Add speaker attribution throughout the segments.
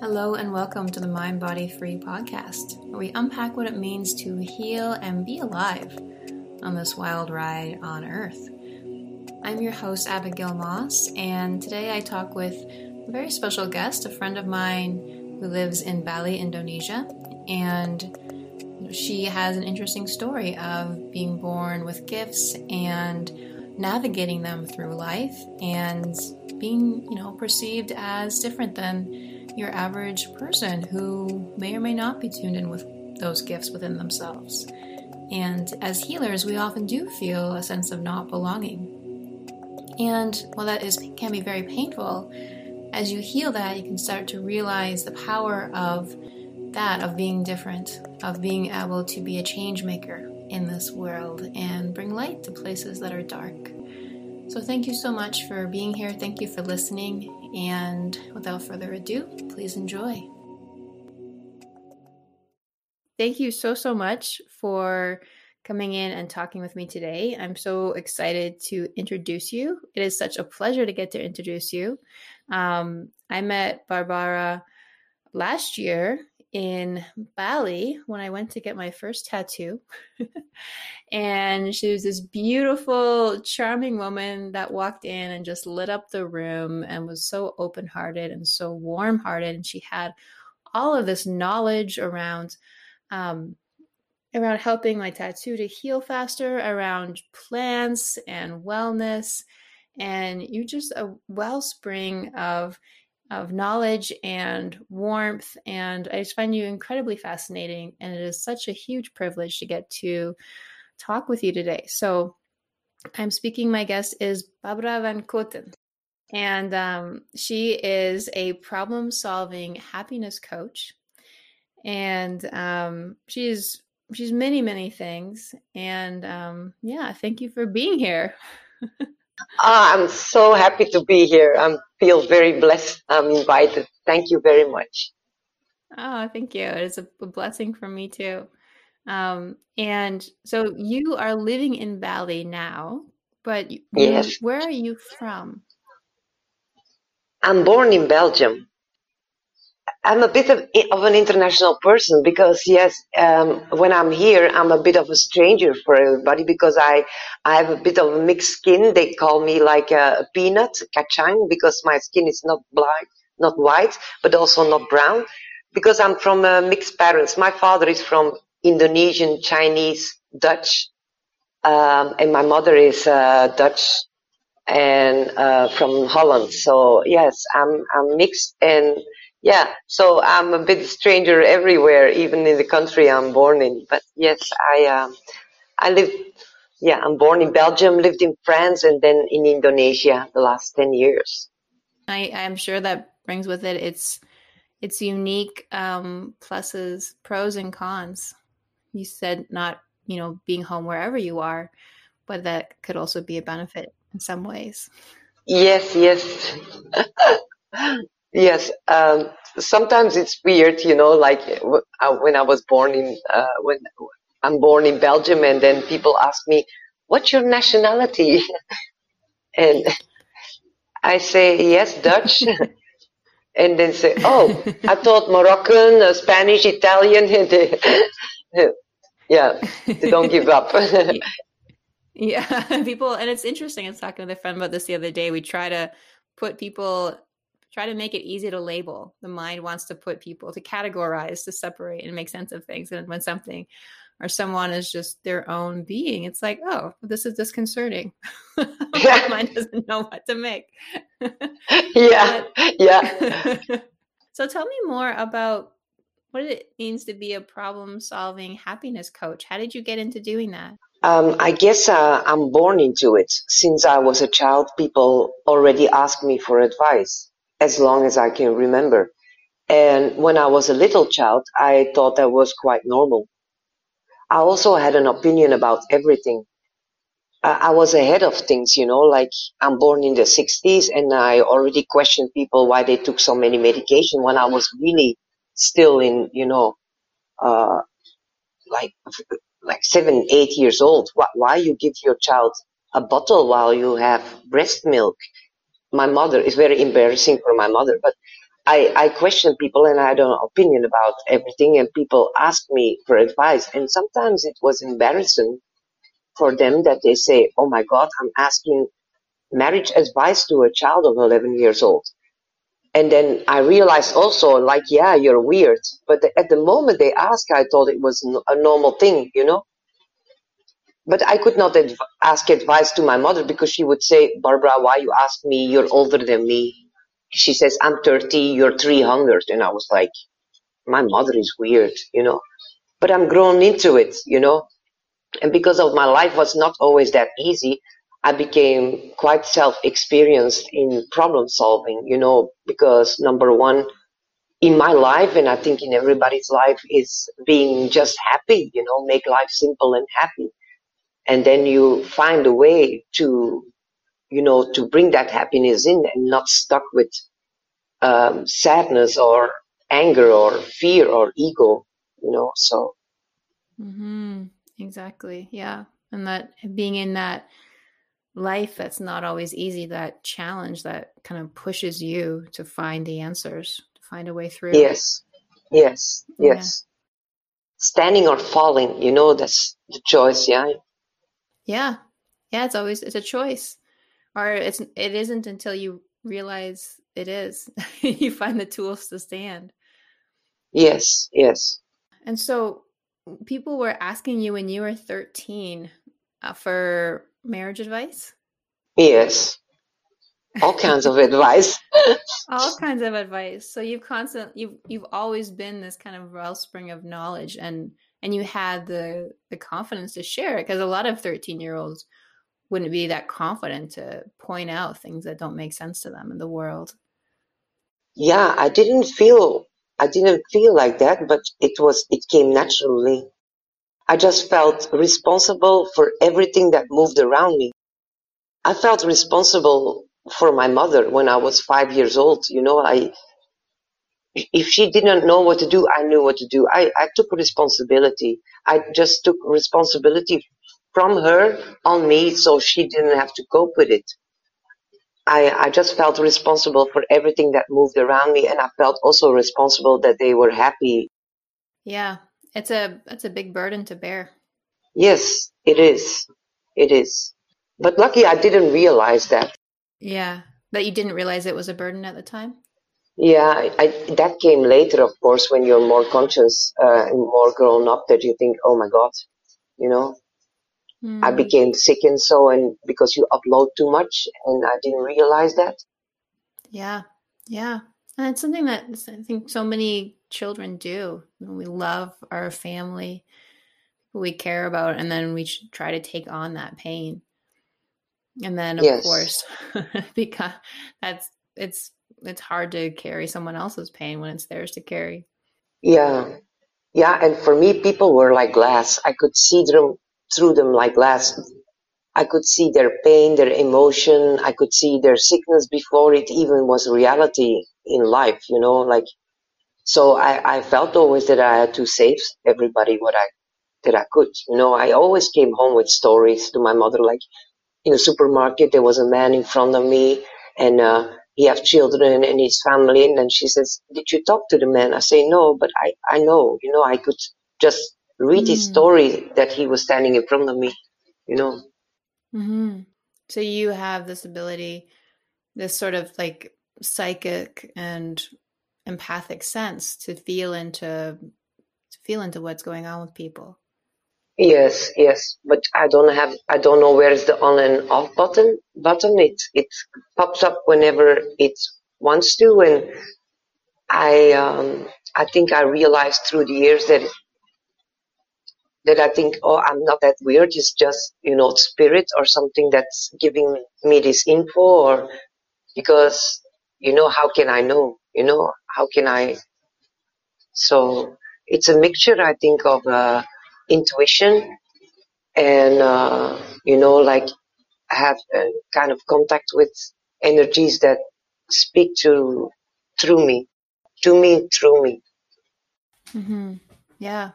Speaker 1: Hello, and welcome to the Mind Body Free podcast, where we unpack what it means to heal and be alive on this wild ride on Earth. I'm your host, Abigail Moss, and today I talk with a very special guest, a friend of mine who lives in Bali, Indonesia, and she has an interesting story of being born with gifts and navigating them through life and being, you know, perceived as different than your average person who may or may not be tuned in with those gifts within themselves. And as healers, we often do feel a sense of not belonging. And while that is can be very painful, as you heal that, you can start to realize the power of that, of being different, of being able to be a change maker in this world and bring light to places that are dark. So, thank you so much for being here. Thank you for listening. And without further ado, please enjoy. Thank you so, so much for coming in and talking with me today. I'm so excited to introduce you. It is such a pleasure to get to introduce you. Um, I met Barbara last year in Bali when I went to get my first tattoo. and she was this beautiful, charming woman that walked in and just lit up the room and was so open hearted and so warm hearted. And she had all of this knowledge around. Um, around helping my tattoo to heal faster, around plants and wellness, and you just a wellspring of of knowledge and warmth. And I just find you incredibly fascinating. And it is such a huge privilege to get to talk with you today. So I'm speaking, my guest is Barbara van Koten. And um, she is a problem solving happiness coach. And um, she's she's many, many things. And um, yeah, thank you for being here.
Speaker 2: Ah, I'm so happy to be here. I feel very blessed. I'm invited. Thank you very much.
Speaker 1: Oh, thank you. It's a blessing for me too. Um, and so you are living in Bali now, but
Speaker 2: yes.
Speaker 1: where are you from?
Speaker 2: I'm born in Belgium. I'm a bit of, of an international person because yes, um, when I'm here, I'm a bit of a stranger for everybody because I, I have a bit of a mixed skin. They call me like a, peanut, kacang, because my skin is not black, not white, but also not brown because I'm from uh, mixed parents. My father is from Indonesian, Chinese, Dutch, um, and my mother is uh, Dutch and uh, from Holland. So yes, I'm I'm mixed and yeah, so I'm a bit stranger everywhere, even in the country I'm born in. But yes, I um, I lived. Yeah, I'm born in Belgium, lived in France, and then in Indonesia the last ten years.
Speaker 1: I I'm sure that brings with it its its unique um, pluses, pros and cons. You said not you know being home wherever you are, but that could also be a benefit in some ways.
Speaker 2: Yes, yes. Yes, um, sometimes it's weird, you know, like uh, when I was born in, uh, when I'm born in Belgium and then people ask me, what's your nationality? and I say, yes, Dutch. and then say, oh, I thought Moroccan, uh, Spanish, Italian. yeah, they don't give up.
Speaker 1: yeah, people, and it's interesting. I was talking with a friend about this the other day. We try to put people try to make it easy to label. The mind wants to put people to categorize, to separate and make sense of things. And when something or someone is just their own being, it's like, oh, this is disconcerting. My mind doesn't know what to make.
Speaker 2: yeah. yeah.
Speaker 1: so tell me more about what it means to be a problem solving happiness coach. How did you get into doing that?
Speaker 2: Um, I guess uh, I'm born into it. Since I was a child, people already asked me for advice as long as I can remember. And when I was a little child, I thought that was quite normal. I also had an opinion about everything. I was ahead of things, you know, like I'm born in the 60s and I already questioned people why they took so many medication when I was really still in, you know, uh, like, like seven, eight years old. Why, why you give your child a bottle while you have breast milk? My mother is very embarrassing for my mother, but I, I question people and I don't opinion about everything and people ask me for advice and sometimes it was embarrassing for them that they say, Oh my God, I'm asking marriage advice to a child of 11 years old. And then I realized also, like, yeah, you're weird. But at the moment they asked, I thought it was a normal thing, you know? But I could not adv- ask advice to my mother because she would say, Barbara, why you ask me? You're older than me. She says, I'm 30, you're 300. And I was like, my mother is weird, you know? But I'm grown into it, you know? And because of my life was not always that easy, I became quite self-experienced in problem solving, you know, because number one, in my life, and I think in everybody's life, is being just happy, you know, make life simple and happy. And then you find a way to, you know, to bring that happiness in and not stuck with um, sadness or anger or fear or ego, you know, so.
Speaker 1: Mm-hmm. Exactly. Yeah. And that being in that life that's not always easy, that challenge that kind of pushes you to find the answers, to find a way through.
Speaker 2: Yes, yes, yes. Yeah. Standing or falling, you know, that's the choice, yeah.
Speaker 1: Yeah. Yeah, it's always it's a choice. Or it's it isn't until you realize it is. you find the tools to stand.
Speaker 2: Yes, yes.
Speaker 1: And so people were asking you when you were 13 uh, for marriage advice?
Speaker 2: Yes. All kinds of advice.
Speaker 1: All kinds of advice. So you've constant you've you've always been this kind of wellspring of knowledge and and you had the the confidence to share it because a lot of 13 year olds wouldn't be that confident to point out things that don't make sense to them in the world.
Speaker 2: Yeah, I didn't feel I didn't feel like that, but it was it came naturally. I just felt responsible for everything that moved around me. I felt responsible for my mother when I was five years old. You know, I, if she didn't know what to do, I knew what to do. I, I took responsibility. I just took responsibility from her on me so she didn't have to cope with it. I, I just felt responsible for everything that moved around me and I felt also responsible that they were happy.
Speaker 1: Yeah. It's a it's a big burden to bear.
Speaker 2: Yes, it is. It is. But lucky I didn't realize that.
Speaker 1: Yeah, that you didn't realize it was a burden at the time.
Speaker 2: Yeah, I, that came later, of course, when you're more conscious uh, and more grown up. That you think, oh my god, you know, mm. I became sick and so, and because you upload too much, and I didn't realize that.
Speaker 1: Yeah, yeah, and it's something that I think so many children do. We love our family, we care about, and then we try to take on that pain. And then, of yes. course, because that's it's it's hard to carry someone else's pain when it's theirs to carry.
Speaker 2: Yeah, yeah. And for me, people were like glass. I could see them through them like glass. I could see their pain, their emotion. I could see their sickness before it even was reality in life. You know, like so I, I felt always that I had to save everybody what I that I could. You know, I always came home with stories to my mother, like in a supermarket there was a man in front of me and uh, he have children and his family, and then she says, "Did you talk to the man?" I say, "No, but I I know. You know, I could just read mm. his story that he was standing in front of me. You know."
Speaker 1: Mm-hmm. So you have this ability, this sort of like psychic and empathic sense to feel into to feel into what's going on with people.
Speaker 2: Yes, yes, but I don't have I don't know where is the on and off button button. It it pops up whenever it wants to, and I um I think I realized through the years that that I think oh I'm not that weird. It's just you know spirit or something that's giving me this info, or because you know how can I know you know how can I so it's a mixture, I think, of uh, intuition and, uh, you know, like have a kind of contact with energies that speak to through me, to me, through me.
Speaker 1: Mm-hmm. Yeah,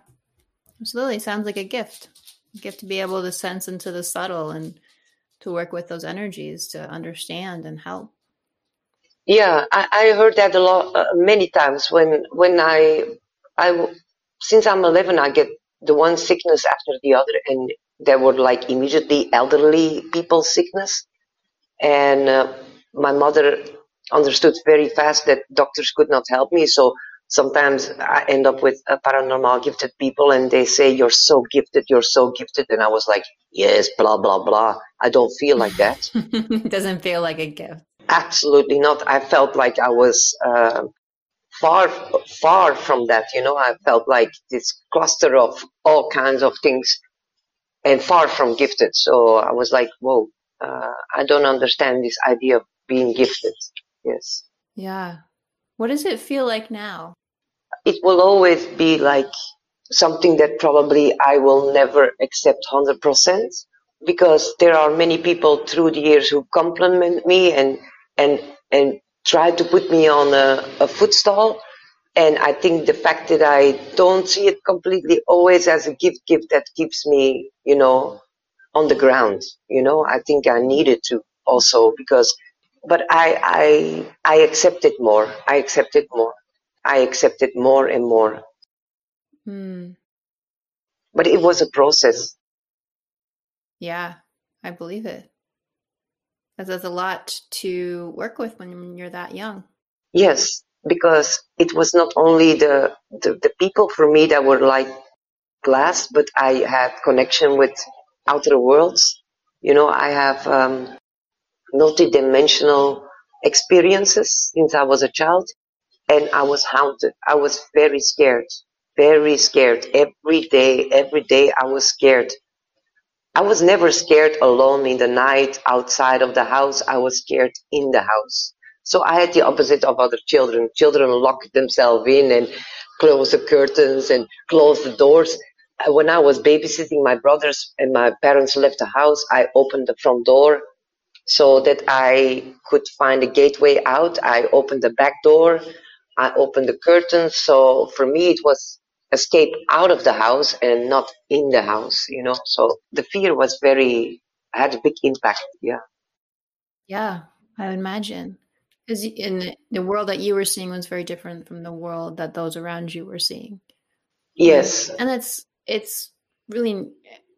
Speaker 1: absolutely. Sounds like a gift. A gift to be able to sense into the subtle and to work with those energies to understand and help.
Speaker 2: Yeah, I, I heard that a lot, uh, many times when when I I since I'm 11, I get the one sickness after the other, and they were like immediately elderly people sickness, and uh, my mother understood very fast that doctors could not help me, so sometimes I end up with uh, paranormal gifted people, and they say you're so gifted, you're so gifted, and I was like, yes, blah blah blah. I don't feel like that.
Speaker 1: it doesn't feel like a gift.
Speaker 2: Absolutely not. I felt like I was uh, far, far from that. You know, I felt like this cluster of all kinds of things, and far from gifted. So I was like, whoa, uh, I don't understand this idea of being gifted. Yes.
Speaker 1: Yeah. What does it feel like now?
Speaker 2: It will always be like something that probably I will never accept 100% because there are many people through the years who compliment me and and and try to put me on a, a footstool. And I think the fact that I don't see it completely always as a gift, gift that keeps me, you know, on the ground. You know, I think I needed to also because, but I, I, I accept it more. I accept it more. I accept it more and more.
Speaker 1: Hmm.
Speaker 2: But it was a process.
Speaker 1: Yeah, I believe it. Because there's a lot to work with when you're that young.
Speaker 2: Yes, because it was not only the, the, the people for me that were like glass, but I had connection with outer worlds. You know, I have um, multi-dimensional experiences since I was a child, and I was haunted. I was very scared, very scared. Every day, every day I was scared. I was never scared alone in the night outside of the house. I was scared in the house. So I had the opposite of other children. Children lock themselves in and close the curtains and close the doors. Uh, When I was babysitting my brothers and my parents left the house, I opened the front door so that I could find a gateway out. I opened the back door. I opened the curtains. So for me, it was escape out of the house and not in the house, you know. So the fear was very, had a big impact. Yeah.
Speaker 1: Yeah, I would imagine. Because in the, world that you were seeing was very different from the world that those around you were seeing.
Speaker 2: Yes.
Speaker 1: And it's it's really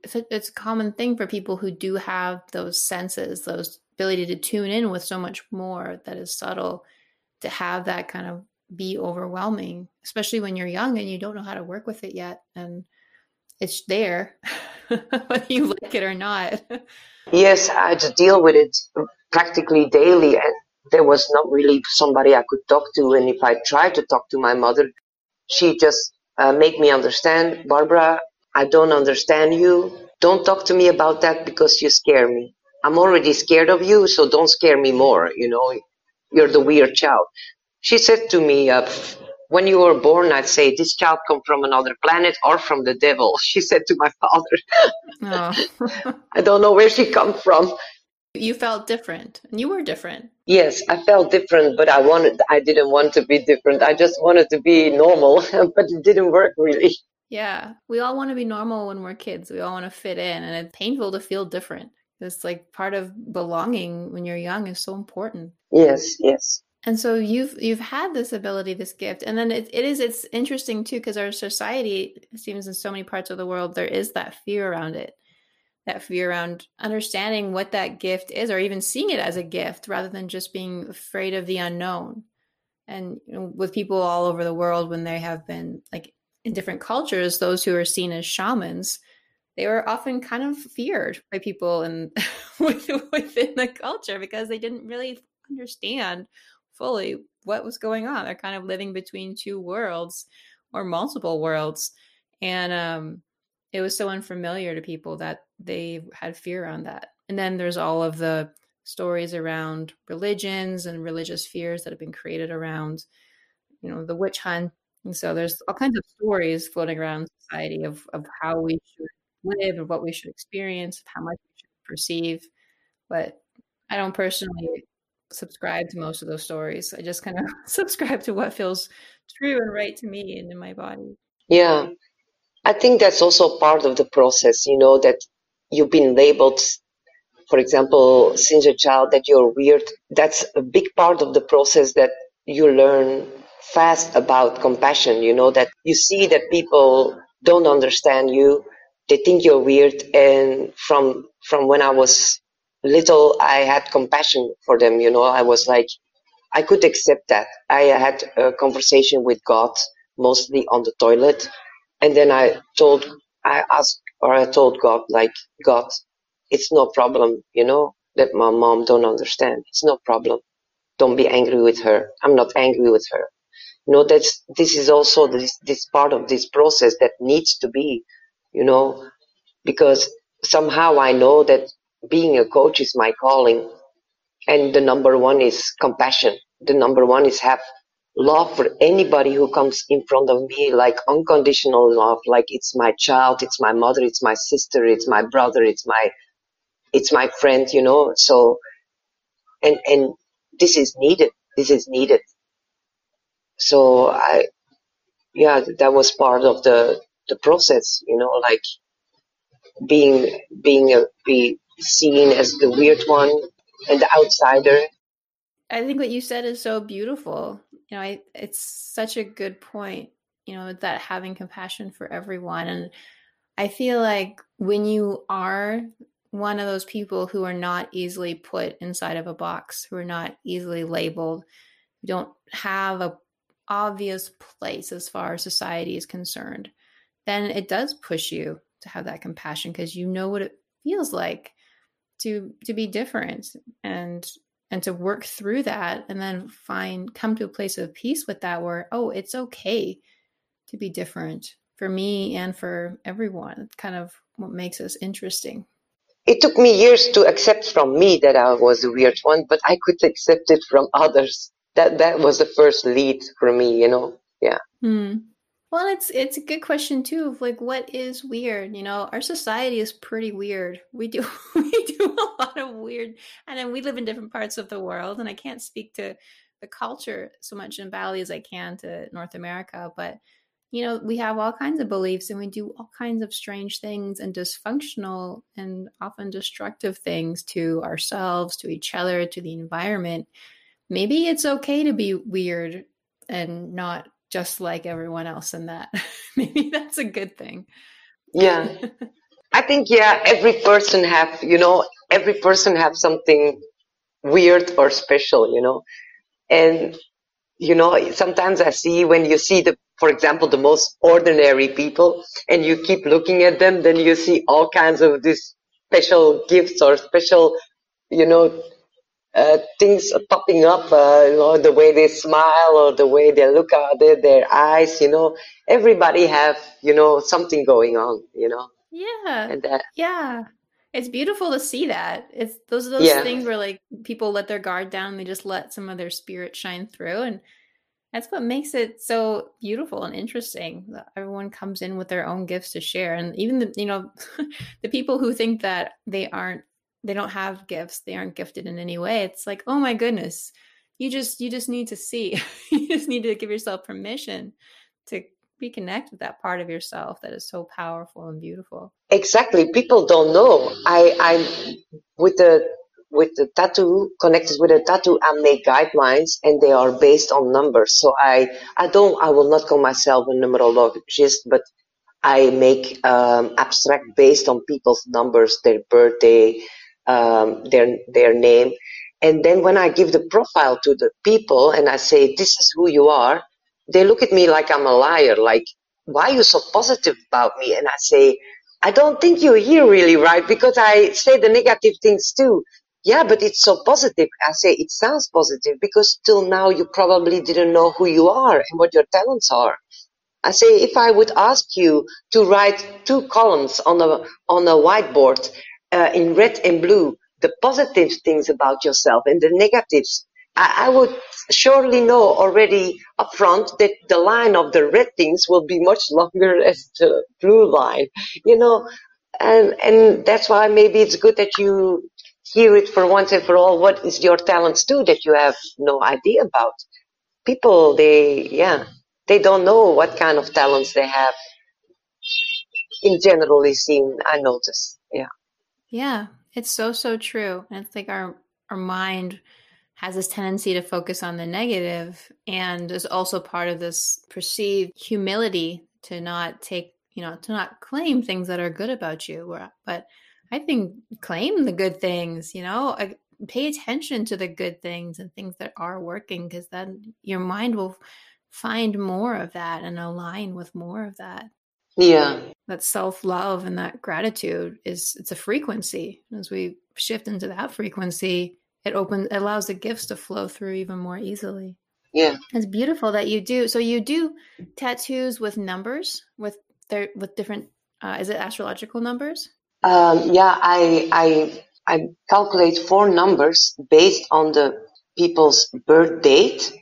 Speaker 1: it's a, it's a common thing for people who do have those senses, those ability to tune in with so much more that is subtle, to have that kind of be overwhelming, especially when you're young and you don't know how to work with it yet, and it's there, whether you like it or not.
Speaker 2: Yes, I had to deal with it practically daily, and there was not really somebody I could talk to. And if I tried to talk to my mother, she just uh, make me understand, Barbara, I don't understand you. Don't talk to me about that because you scare me. I'm already scared of you, so don't scare me more. You know, you're the weird child. She said to me, uh, when you were born, I'd say, this child come from another planet or from the devil. She said to my father.
Speaker 1: oh.
Speaker 2: I don't know where she come from.
Speaker 1: you felt different, and you were different.
Speaker 2: Yes, I felt different, but I wanted, I didn't want to be different. I just wanted to be normal, but it didn't work really.
Speaker 1: Yeah, we all want to be normal when we're kids. We all want to fit in, and it's painful to feel different. It's like part of belonging when you're young is so important.
Speaker 2: Yes, yes.
Speaker 1: And so you've you've had this ability, this gift, and then it, it is it's interesting too because our society seems in so many parts of the world there is that fear around it, that fear around understanding what that gift is, or even seeing it as a gift rather than just being afraid of the unknown. And you know, with people all over the world, when they have been like in different cultures, those who are seen as shamans, they were often kind of feared by people and within the culture because they didn't really understand fully what was going on. They're kind of living between two worlds or multiple worlds. And um, it was so unfamiliar to people that they had fear around that. And then there's all of the stories around religions and religious fears that have been created around, you know, the witch hunt. And so there's all kinds of stories floating around society of, of how we should live, of what we should experience, how much we should perceive. But I don't personally subscribe to most of those stories. I just kind of subscribe to what feels true and right to me and in my body.
Speaker 2: Yeah. I think that's also part of the process, you know, that you've been labeled for example, since a child that you're weird, that's a big part of the process that you learn fast about compassion. You know, that you see that people don't understand you. They think you're weird. And from, from when I was little, I had compassion for them. You know, I was like, I could accept that. I had a conversation with God mostly on the toilet. And then I told, I asked, or I told God, like, God, it's no problem, you know, that my mom don't understand. It's no problem. Don't be angry with her. I'm not angry with her. You know, that's, this is also this, this part of this process that needs to be, you know, because somehow I know that being a coach is my calling. And the number one is compassion. The number one is have love for anybody who comes in front of me, like unconditional love, like it's my child, it's my mother, it's my sister, it's my brother, it's my it's my friend, you know. So, and and this is needed. This is needed. So I, yeah, that was part of the the process, you know, like being being a, be seen as the weird one and the outsider.
Speaker 1: I think what you said is so beautiful. You know, I, it's such a good point. You know, that having compassion for everyone, and I feel like when you are one of those people who are not easily put inside of a box, who are not easily labeled, who don't have a obvious place as far as society is concerned, then it does push you to have that compassion because you know what it feels like to to be different and and to work through that and then find come to a place of peace with that where oh it's okay to be different for me and for everyone it's kind of what makes us interesting
Speaker 2: it took me years to accept from me that I was a weird one, but I could accept it from others. That that was the first lead for me, you know. Yeah.
Speaker 1: Hmm. Well, it's it's a good question too. Of like, what is weird? You know, our society is pretty weird. We do we do a lot of weird, and then we live in different parts of the world. And I can't speak to the culture so much in Bali as I can to North America, but you know, we have all kinds of beliefs and we do all kinds of strange things and dysfunctional and often destructive things to ourselves, to each other, to the environment. Maybe it's okay to be weird and not just like everyone else in that. Maybe that's a good thing.
Speaker 2: Yeah. I think yeah, every person have, you know, every person have something weird or special, you know. And you know, sometimes I see when you see the, for example, the most ordinary people and you keep looking at them, then you see all kinds of these special gifts or special, you know, uh, things popping up, uh, you know, the way they smile or the way they look at their, their eyes, you know, everybody have, you know, something going on, you know.
Speaker 1: Yeah. And that, yeah. It's beautiful to see that. It's those are those yeah. things where like people let their guard down, they just let some of their spirit shine through and that's what makes it so beautiful and interesting. Everyone comes in with their own gifts to share and even the you know the people who think that they aren't they don't have gifts, they aren't gifted in any way. It's like, "Oh my goodness. You just you just need to see. you just need to give yourself permission to reconnect with that part of yourself that is so powerful and beautiful.
Speaker 2: Exactly. People don't know. I, i'm with the, with the tattoo, connected with a tattoo, I make guidelines and they are based on numbers. So I, I don't, I will not call myself a numerologist, but I make um, abstract based on people's numbers, their birthday, um, their their name, and then when I give the profile to the people and I say this is who you are, they look at me like I'm a liar, like, why are you so positive about me? And I say, I don't think you're here really right because I say the negative things too. Yeah, but it's so positive. I say it sounds positive because till now you probably didn't know who you are and what your talents are. I say if I would ask you to write two columns on a on a whiteboard Uh, in red and blue, the positive things about yourself and the negatives, I, I would surely know already upfront that the line of the red things will be much longer as the blue line, you know, and and that's why maybe it's good that you hear it for once and for all. What is your talents too that you have no idea about? People, they yeah, they don't know what kind of talents they have. In generally seen, I notice, yeah.
Speaker 1: It's so so true. And it's like our our mind has this tendency to focus on the negative and is also part of this perceived humility to not take, you know, to not claim things that are good about you. But I think claim the good things, you know, pay attention to the good things and things that are working because then your mind will find more of that and align with more of that.
Speaker 2: Yeah.
Speaker 1: That self-love and that gratitude is it's a frequency. As we shift into that frequency, it opens it allows the gifts to flow through even more easily.
Speaker 2: Yeah.
Speaker 1: It's beautiful that you do. So you do tattoos with numbers with their with different uh, is it astrological numbers?
Speaker 2: Um, yeah, I I I calculate four numbers based on the people's birth date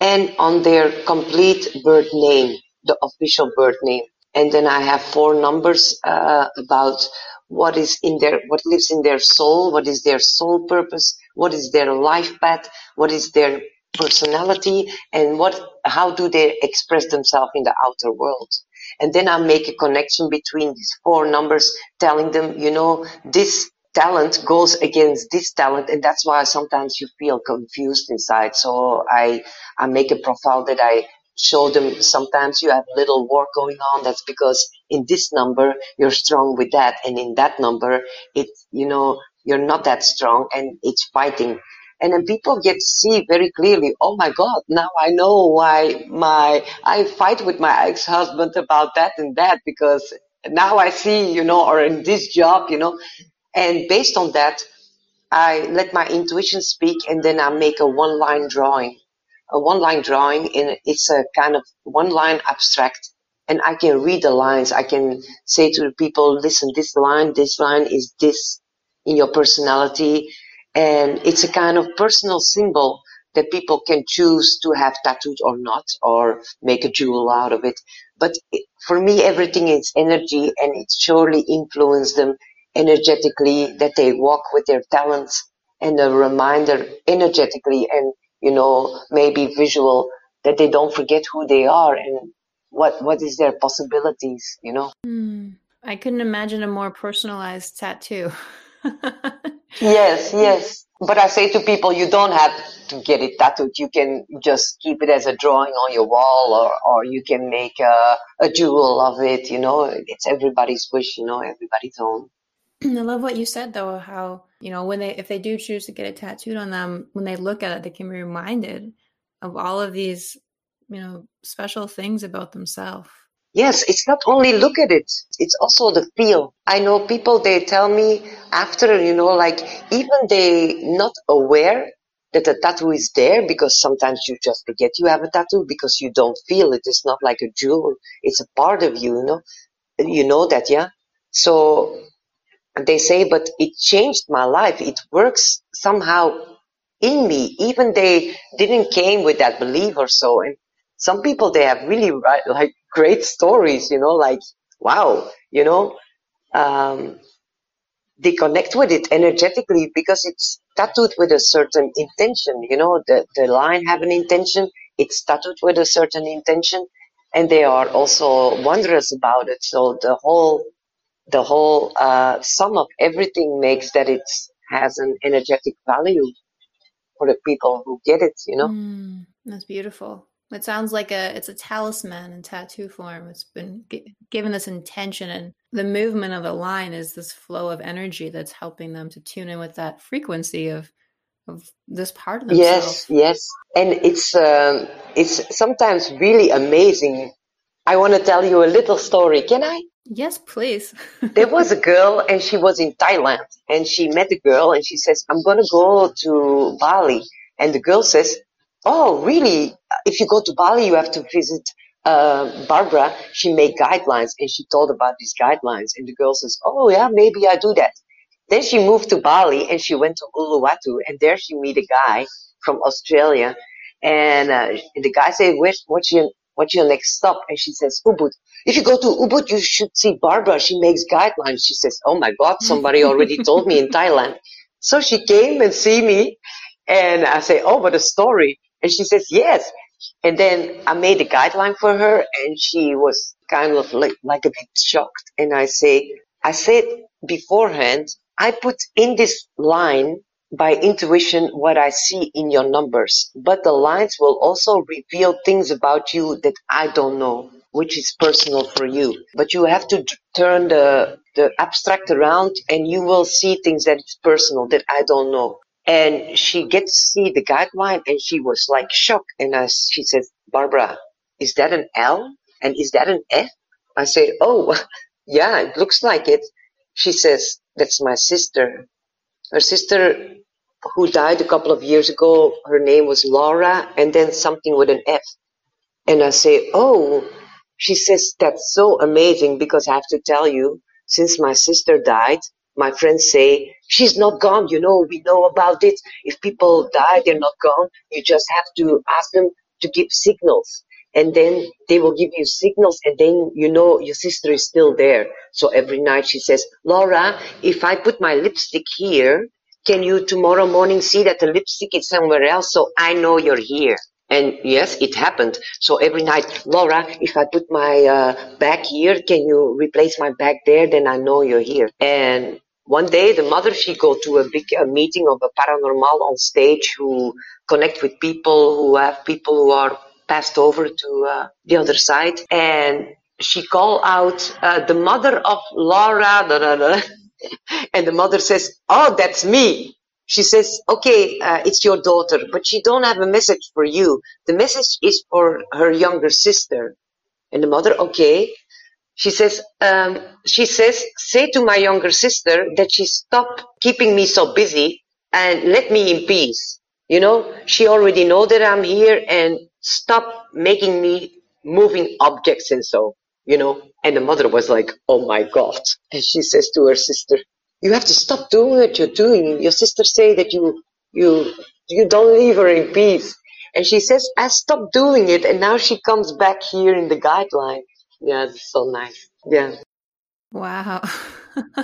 Speaker 2: and on their complete birth name, the official birth name. And then I have four numbers uh, about what is in their, what lives in their soul, what is their soul purpose, what is their life path, what is their personality, and what, how do they express themselves in the outer world. And then I make a connection between these four numbers, telling them, you know, this talent goes against this talent and that's why sometimes you feel confused inside so i i make a profile that i show them sometimes you have little war going on that's because in this number you're strong with that and in that number it you know you're not that strong and it's fighting and then people get to see very clearly oh my god now i know why my i fight with my ex-husband about that and that because now i see you know or in this job you know and based on that, I let my intuition speak and then I make a one line drawing. A one line drawing and it's a kind of one line abstract and I can read the lines. I can say to the people, listen, this line, this line is this in your personality. And it's a kind of personal symbol that people can choose to have tattooed or not, or make a jewel out of it. But for me, everything is energy and it surely influences them energetically, that they walk with their talents and a reminder energetically and, you know, maybe visual that they don't forget who they are and what, what is their possibilities, you know?
Speaker 1: Mm. I couldn't imagine a more personalized tattoo.
Speaker 2: yes, yes. But I say to people, you don't have to get it tattooed. You can just keep it as a drawing on your wall or, or you can make a, a jewel of it, you know. It's everybody's wish, you know, everybody's own.
Speaker 1: I love what you said though, how, you know, when they if they do choose to get it tattooed on them, when they look at it, they can be reminded of all of these, you know, special things about themselves.
Speaker 2: Yes, it's not only look at it, it's also the feel. I know people they tell me after, you know, like even they not aware that the tattoo is there because sometimes you just forget you have a tattoo because you don't feel it. It's not like a jewel. It's a part of you, you know. You know that, yeah? So they say, but it changed my life. It works somehow in me, even they didn't came with that belief or so. And some people, they have really like great stories, you know, like, wow, you know, um, they connect with it energetically because it's tattooed with a certain intention, you know, the, the line have an intention, it's tattooed with a certain intention, and they are also wondrous about it. So the whole the whole uh, sum of everything makes that it has an energetic value for the people who get it. You know,
Speaker 1: mm, that's beautiful. It sounds like a it's a talisman in tattoo form. It's been g- given this intention, and the movement of the line is this flow of energy that's helping them to tune in with that frequency of of this part of
Speaker 2: themselves. Yes, yes, and it's um, it's sometimes really amazing. I want to tell you a little story. Can I?
Speaker 1: Yes, please.
Speaker 2: there was a girl and she was in Thailand and she met a girl and she says, I'm going to go to Bali. And the girl says, Oh, really? If you go to Bali, you have to visit uh, Barbara. She made guidelines and she told about these guidelines. And the girl says, Oh, yeah, maybe I do that. Then she moved to Bali and she went to Uluwatu and there she meet a guy from Australia. And, uh, and the guy said, what's your, what's your next stop? And she says, Ubud. If you go to Ubud, you should see Barbara. She makes guidelines. She says, oh my God, somebody already told me in Thailand. So she came and see me and I say, oh, what a story. And she says, yes. And then I made a guideline for her and she was kind of like, like a bit shocked. And I say, I said beforehand, I put in this line by intuition what I see in your numbers, but the lines will also reveal things about you that I don't know, which is personal for you. But you have to turn the, the abstract around and you will see things that is personal that I don't know. And she gets to see the guideline and she was like shocked. And I, she says, Barbara, is that an L? And is that an F? I say, oh, yeah, it looks like it. She says, that's my sister. Her sister who died a couple of years ago, her name was Laura, and then something with an F. And I say, oh, she says, that's so amazing because I have to tell you, since my sister died, my friends say, she's not gone, you know, we know about it. If people die, they're not gone. You just have to ask them to give signals. And then they will give you signals and then you know your sister is still there. So every night she says, Laura, if I put my lipstick here, can you tomorrow morning see that the lipstick is somewhere else so I know you're here? And yes, it happened. So every night, Laura, if I put my uh, bag here, can you replace my bag there? Then I know you're here. And one day, the mother, she go to a big a meeting of a paranormal on stage who connect with people who have people who are passed over to uh, the other side. And she call out uh, the mother of Laura, da, da, da. and the mother says, "Oh, that's me." She says, "Okay, uh, it's your daughter, but she don't have a message for you. The message is for her younger sister." And the mother, "Okay." She says, um, "She says, say to my younger sister that she stop keeping me so busy and let me in peace. You know, she already know that I'm here and stop making me moving objects and so." you know. And the mother was like, oh my God. And she says to her sister, you have to stop doing what you're doing. Your sister say that you, you, you don't leave her in peace. And she says, I stopped doing it. And now she comes back here in the guideline. Yeah, it's so nice. Yeah.
Speaker 1: Wow.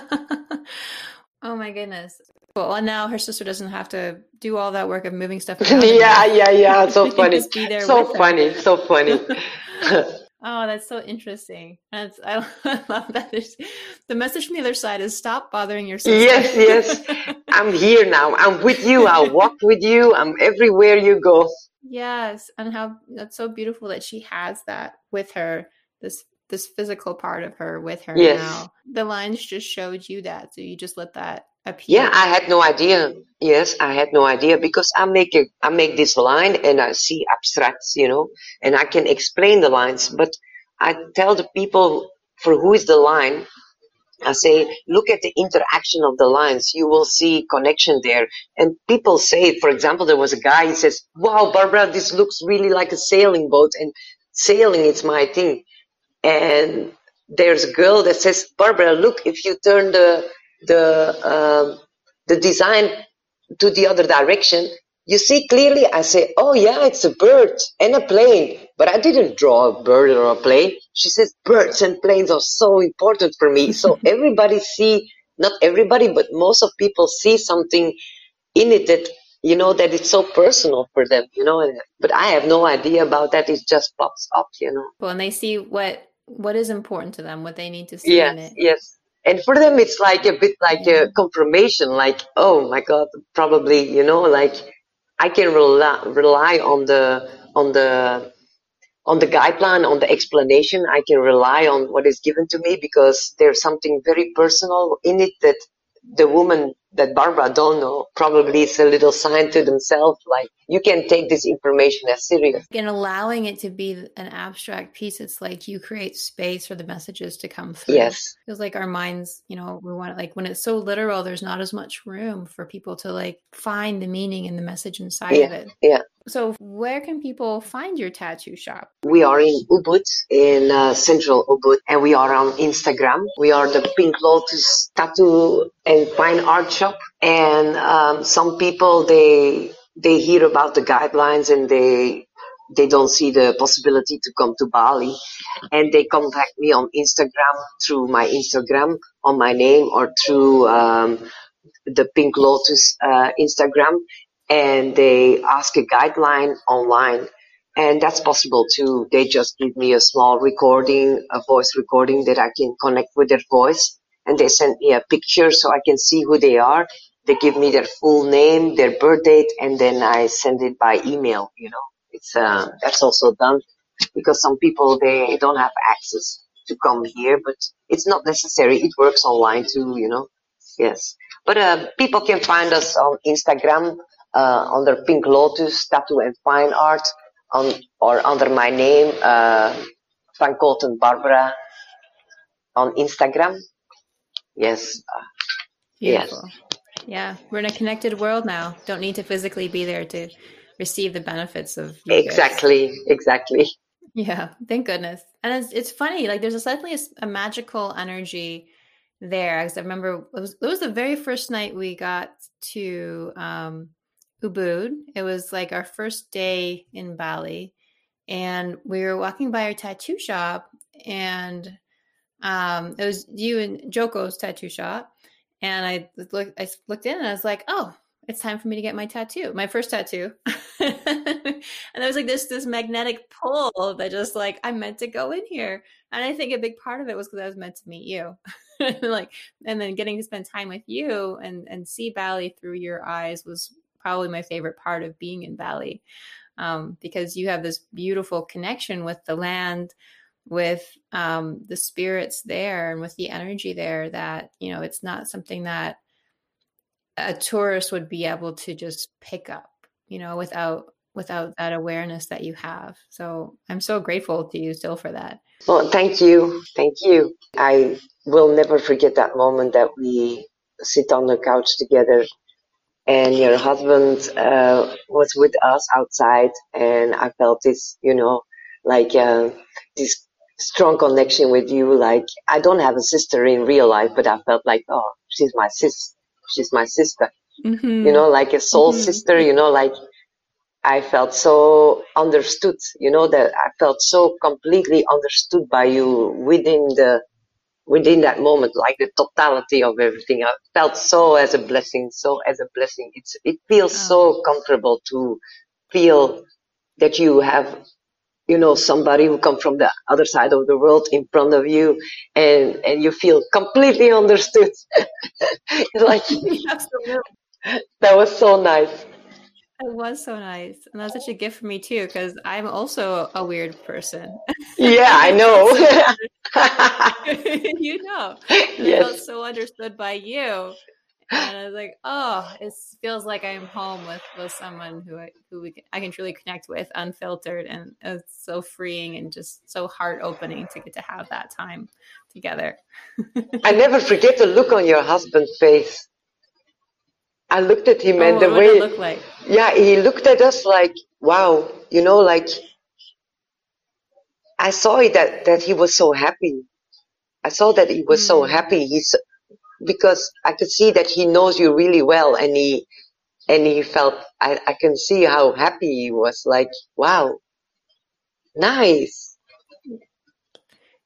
Speaker 1: oh my goodness. Well, now her sister doesn't have to do all that work of moving stuff.
Speaker 2: yeah, yeah, yeah. So funny. so funny. So funny.
Speaker 1: Oh, that's so interesting. That's I, love that. There's, the message from the other side is stop bothering yourself.
Speaker 2: Yes, yes. I'm here now. I'm with you. I'll walk with you. I'm everywhere you go.
Speaker 1: Yes, and how that's so beautiful that she has that with her. This this physical part of her with her yes. now. The lines just showed you that, so you just let that appear.
Speaker 2: Yeah, I had no idea. Yes, I had no idea because I make a, I make this line and I see abstracts, you know, and I can explain the lines, but I tell the people for who is the line, I say, look at the interaction of the lines. You will see connection there. And people say, for example, there was a guy, he says, wow, Barbara, this looks really like a sailing boat and sailing is my thing. And there's a girl that says, Barbara, look, if you turn the, the, um, the design to the other direction, you see clearly, I say, oh yeah, it's a bird and a plane, but I didn't draw a bird or a plane. She says, birds and planes are so important for me. So everybody see, not everybody, but most of people see something in it that, you know, that it's so personal for them, you know, but I have no idea about that. It just pops up, you know.
Speaker 1: Well, and they see what, what is important to them, what they need to see
Speaker 2: yes,
Speaker 1: in it.
Speaker 2: Yes and for them it's like a bit like a confirmation like oh my god probably you know like i can rely, rely on the on the on the guideline on the explanation. I can rely on what is given to me because there's something very personal in it that the woman that Barbara don't know probably it's a little sign to themselves like you can take this information as serious.
Speaker 1: And allowing it to be an abstract piece, it's like you create space for the messages to come through.
Speaker 2: Yes.
Speaker 1: Feels like our minds, you know, we want like when it's so literal, there's not as much room for people to like find the meaning and the message inside
Speaker 2: yeah.
Speaker 1: of it.
Speaker 2: Yeah.
Speaker 1: So, where can people find your tattoo shop?
Speaker 2: We are in Ubud, in uh, central Ubud, and we are on Instagram. We are the Pink Lotus Tattoo and Fine Art Shop. And um, some people they they hear about the guidelines and they they don't see the possibility to come to Bali, and they contact me on Instagram through my Instagram on my name or through um, the Pink Lotus uh, Instagram and they ask a guideline online. And that's possible too. They just give me a small recording, a voice recording that I can connect with their voice. And they send me a picture so I can see who they are. They give me their full name, their birth date, and then I send it by email. You know, it's uh, that's also done because some people they don't have access to come here, but it's not necessary. It works online too. You know, yes. But uh, people can find us on Instagram uh, under Pink Lotus Tattoo and Fine Art, on or under my name uh, Van Colten Barbara on Instagram. Yes.
Speaker 1: Beautiful. Yes. Yeah, we're in a connected world now. Don't need to physically be there to receive the benefits of
Speaker 2: exactly, exactly.
Speaker 1: Yeah, thank goodness. And it's it's funny. Like there's a, definitely a, a magical energy there. Because I remember it was, it was the very first night we got to um, Ubud. It was like our first day in Bali, and we were walking by our tattoo shop, and um, it was you and Joko's tattoo shop, and I looked, I looked in and I was like, oh, it's time for me to get my tattoo, my first tattoo. and there was like this this magnetic pull that just like I meant to go in here, and I think a big part of it was because I was meant to meet you, like, and then getting to spend time with you and and see Bali through your eyes was probably my favorite part of being in Bali, um, because you have this beautiful connection with the land with um, the spirits there and with the energy there that you know it's not something that a tourist would be able to just pick up you know without without that awareness that you have. So i'm so grateful to you still for that.
Speaker 2: Well thank you. Thank you. I will never forget that moment that we sit on the couch together and your husband uh, was with us outside and i felt this you know like uh, this strong connection with you. Like I don't have a sister in real life, but I felt like, oh, she's my sis. She's my sister. Mm-hmm. You know, like a soul mm-hmm. sister. You know, like I felt so understood. You know that I felt so completely understood by you within the within that moment, like the totality of everything. I felt so as a blessing, so as a blessing. It's it feels oh. so comfortable to feel that you have you know somebody who come from the other side of the world in front of you and and you feel completely understood. Like that was so nice.
Speaker 1: It was so nice and that's such a gift for me too because i'm also a weird person.
Speaker 2: Yeah i know.
Speaker 1: You know yes. i felt so understood by you and I was like, oh, it feels like I'm home with with someone who I, who we can, I can truly connect with, unfiltered, and it's so freeing and just so heart opening to get to have that time together.
Speaker 2: I never forget the look on your husband's face. I looked at him oh, and the way,
Speaker 1: look like?
Speaker 2: yeah, he looked at us like, wow, you know, like I saw it that that he was so happy. I saw that he was mm. so happy. He's because I could see that he knows you really well and he and he felt I, I can see how happy he was like wow nice.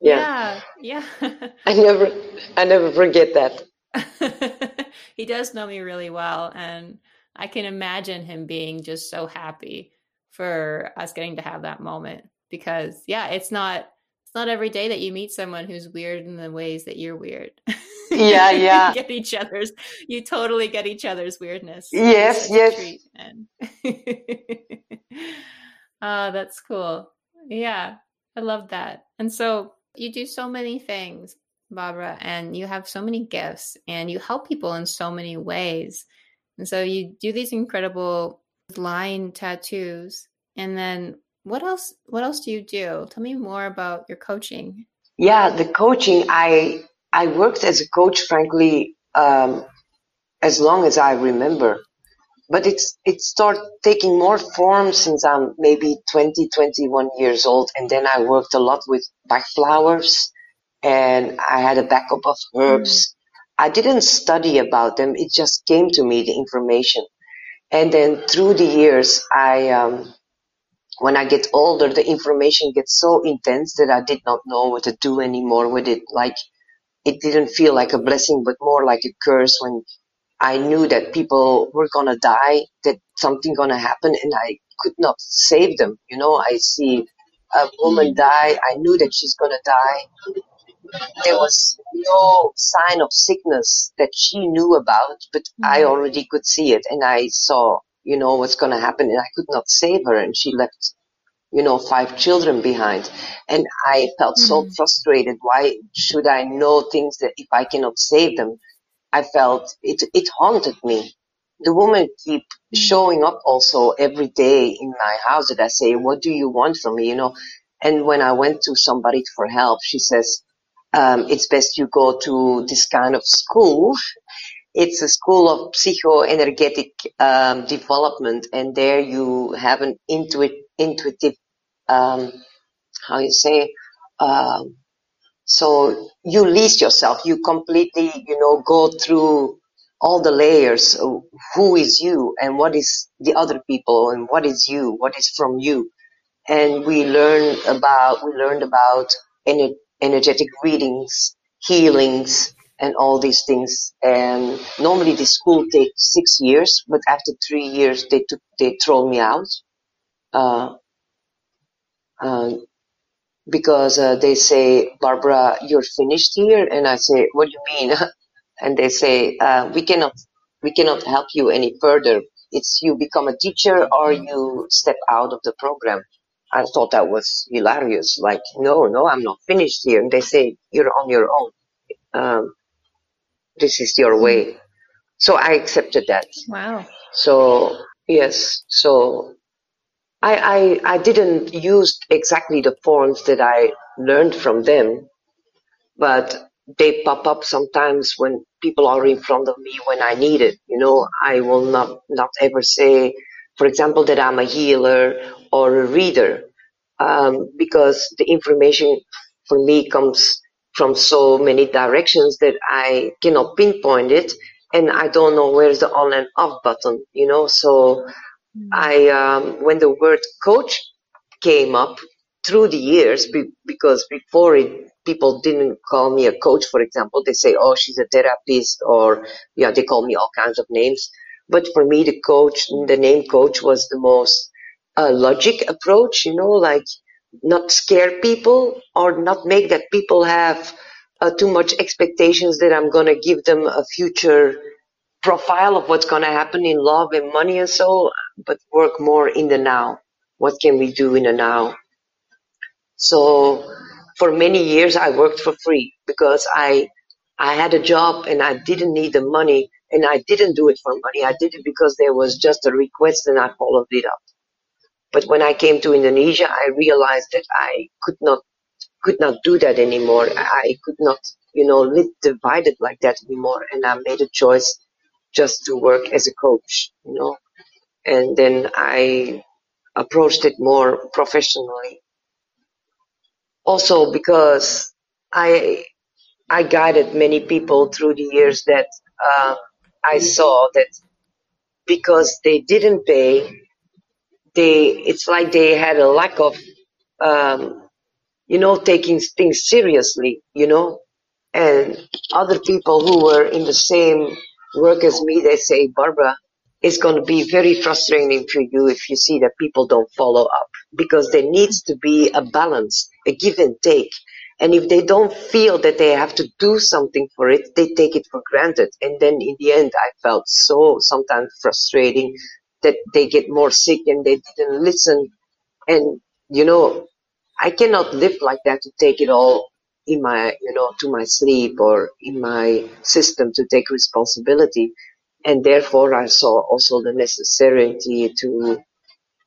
Speaker 1: Yeah. Yeah,
Speaker 2: yeah. I never I never forget that.
Speaker 1: He does know me really well and I can imagine him being just so happy for us getting to have that moment because yeah it's not it's not every day that you meet someone who's weird in the ways that you're weird
Speaker 2: yeah yeah.
Speaker 1: get each other's you totally get each other's weirdness.
Speaker 2: Yes yes.
Speaker 1: oh that's cool. Yeah i love that. And so you do so many things barbara and you have so many gifts and you help people in so many ways. And so you do these incredible line tattoos. And then what else what else do you do? Tell me more about your coaching.
Speaker 2: Yeah the coaching i I worked as a coach, frankly, um, as long as I remember. But it's it started taking more form since I'm maybe 20, 21 years old, and then I worked a lot with Bach flowers, and I had a backup of herbs. Mm. I didn't study about them; it just came to me the information, and then through the years, I um, when I get older, the information gets so intense that I did not know what to do anymore with it. Like it didn't feel like a blessing, but more like a curse when I knew that people were gonna die, that something gonna happen, and I could not save them. You know, I see a woman die. I knew that she's gonna die, there was no sign of sickness that she knew about, but mm-hmm. I already could see it and I saw, you know, what's going to happen and I could not save her and she left, you know, five children behind. And I felt mm-hmm. so frustrated. Why should I know things that if I cannot save them? I felt it, it haunted me. The woman keep mm-hmm. showing up also every day in my house that I say, what do you want from me? You know, and when I went to somebody for help, she says, um, it's best you go to this kind of school. It's a school of psychoenergetic um, development, and there you have an intuit, intuitive, um, how you say, um, so you lease yourself. You completely, you know, go through all the layers. Who is you, and what is the other people, and what is you, what is from you, and we learn about we learned about energetic readings, healings, and all these things. And normally the school takes six years, but after three years they took they throw me out. Uh, uh, because uh, they say, Barbara, you're finished here, and I say, what do you mean? and they say, uh, we cannot we cannot help you any further. It's you become a teacher or you step out of the program. I thought that was hilarious. Like, no, no, I'm not finished here. And they say, you're on your own. Um, this is your way. So I accepted that.
Speaker 1: Wow.
Speaker 2: So, yes. So I, I, I didn't use exactly the forms that I learned from them, but they pop up sometimes when people are in front of me when I need it. You know, I will not, not ever say, for example, that I'm a healer or a reader, um, because the information for me comes from so many directions that I cannot pinpoint it, and I don't know where's the on and off button, you know. So. I, um, when the word coach came up through the years, be, because before it, people didn't call me a coach, for example, they say, "Oh, she's a therapist," or yeah, they call me all kinds of names. But for me, the coach, the name coach was the most uh, logic approach, you know, like not scare people or not make that people have uh, too much expectations that I'm going to give them a future profile of what's going to happen in love and money and so, but work more in the now. What can we do in the now? So for many years I worked for free because I I had a job and I didn't need the money and I didn't do it for money. I did it because there was just a request and I followed it up. But when I came to Indonesia, I realized that I could not could not do that anymore. I could not, you know, live divided like that anymore. And I made a choice just to work as a coach, you know. And then I approached it more professionally. Also because I I guided many people through the years that uh, I saw that because they didn't pay, they it's like they had a lack of um, you know taking things seriously, you know. And other people who were in the same work as me, they say, Barbara, it's going to be very frustrating for you if you see that people don't follow up because there needs to be a balance, a give and take. And if they don't feel that they have to do something for it, they take it for granted. And then in the end, I felt so sometimes frustrating that they get more sick and they didn't listen. And, you know, I cannot live like that to take it all in my, you know, to my sleep or in my system to take responsibility. And therefore I saw also the necessity to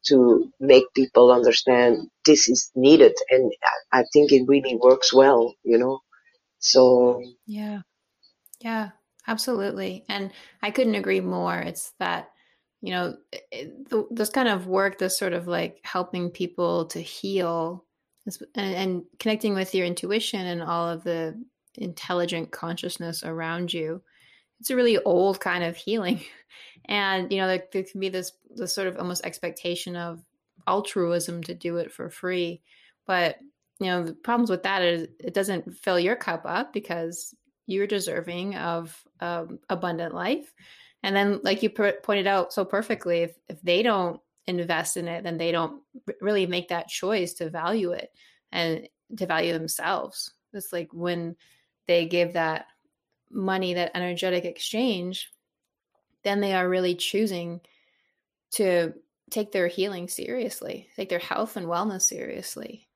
Speaker 2: to make people understand this is needed and I think it really works well, you know. So
Speaker 1: Yeah. Yeah, absolutely. And I couldn't agree more. It's that you know, the, this kind of work, this sort of like helping people to heal and, and connecting with your intuition and all of the intelligent consciousness around you. It's a really old kind of healing. And, you know, there, there can be this, this sort of almost expectation of altruism to do it for free. But, you know, the problems with that is it doesn't fill your cup up because you're deserving of um, abundant life. And then, like you pointed out so perfectly, if, if they don't invest in it, then they don't really make that choice to value it and to value themselves. It's like when they give that money, that energetic exchange, then they are really choosing to take their healing seriously, take their health and wellness seriously.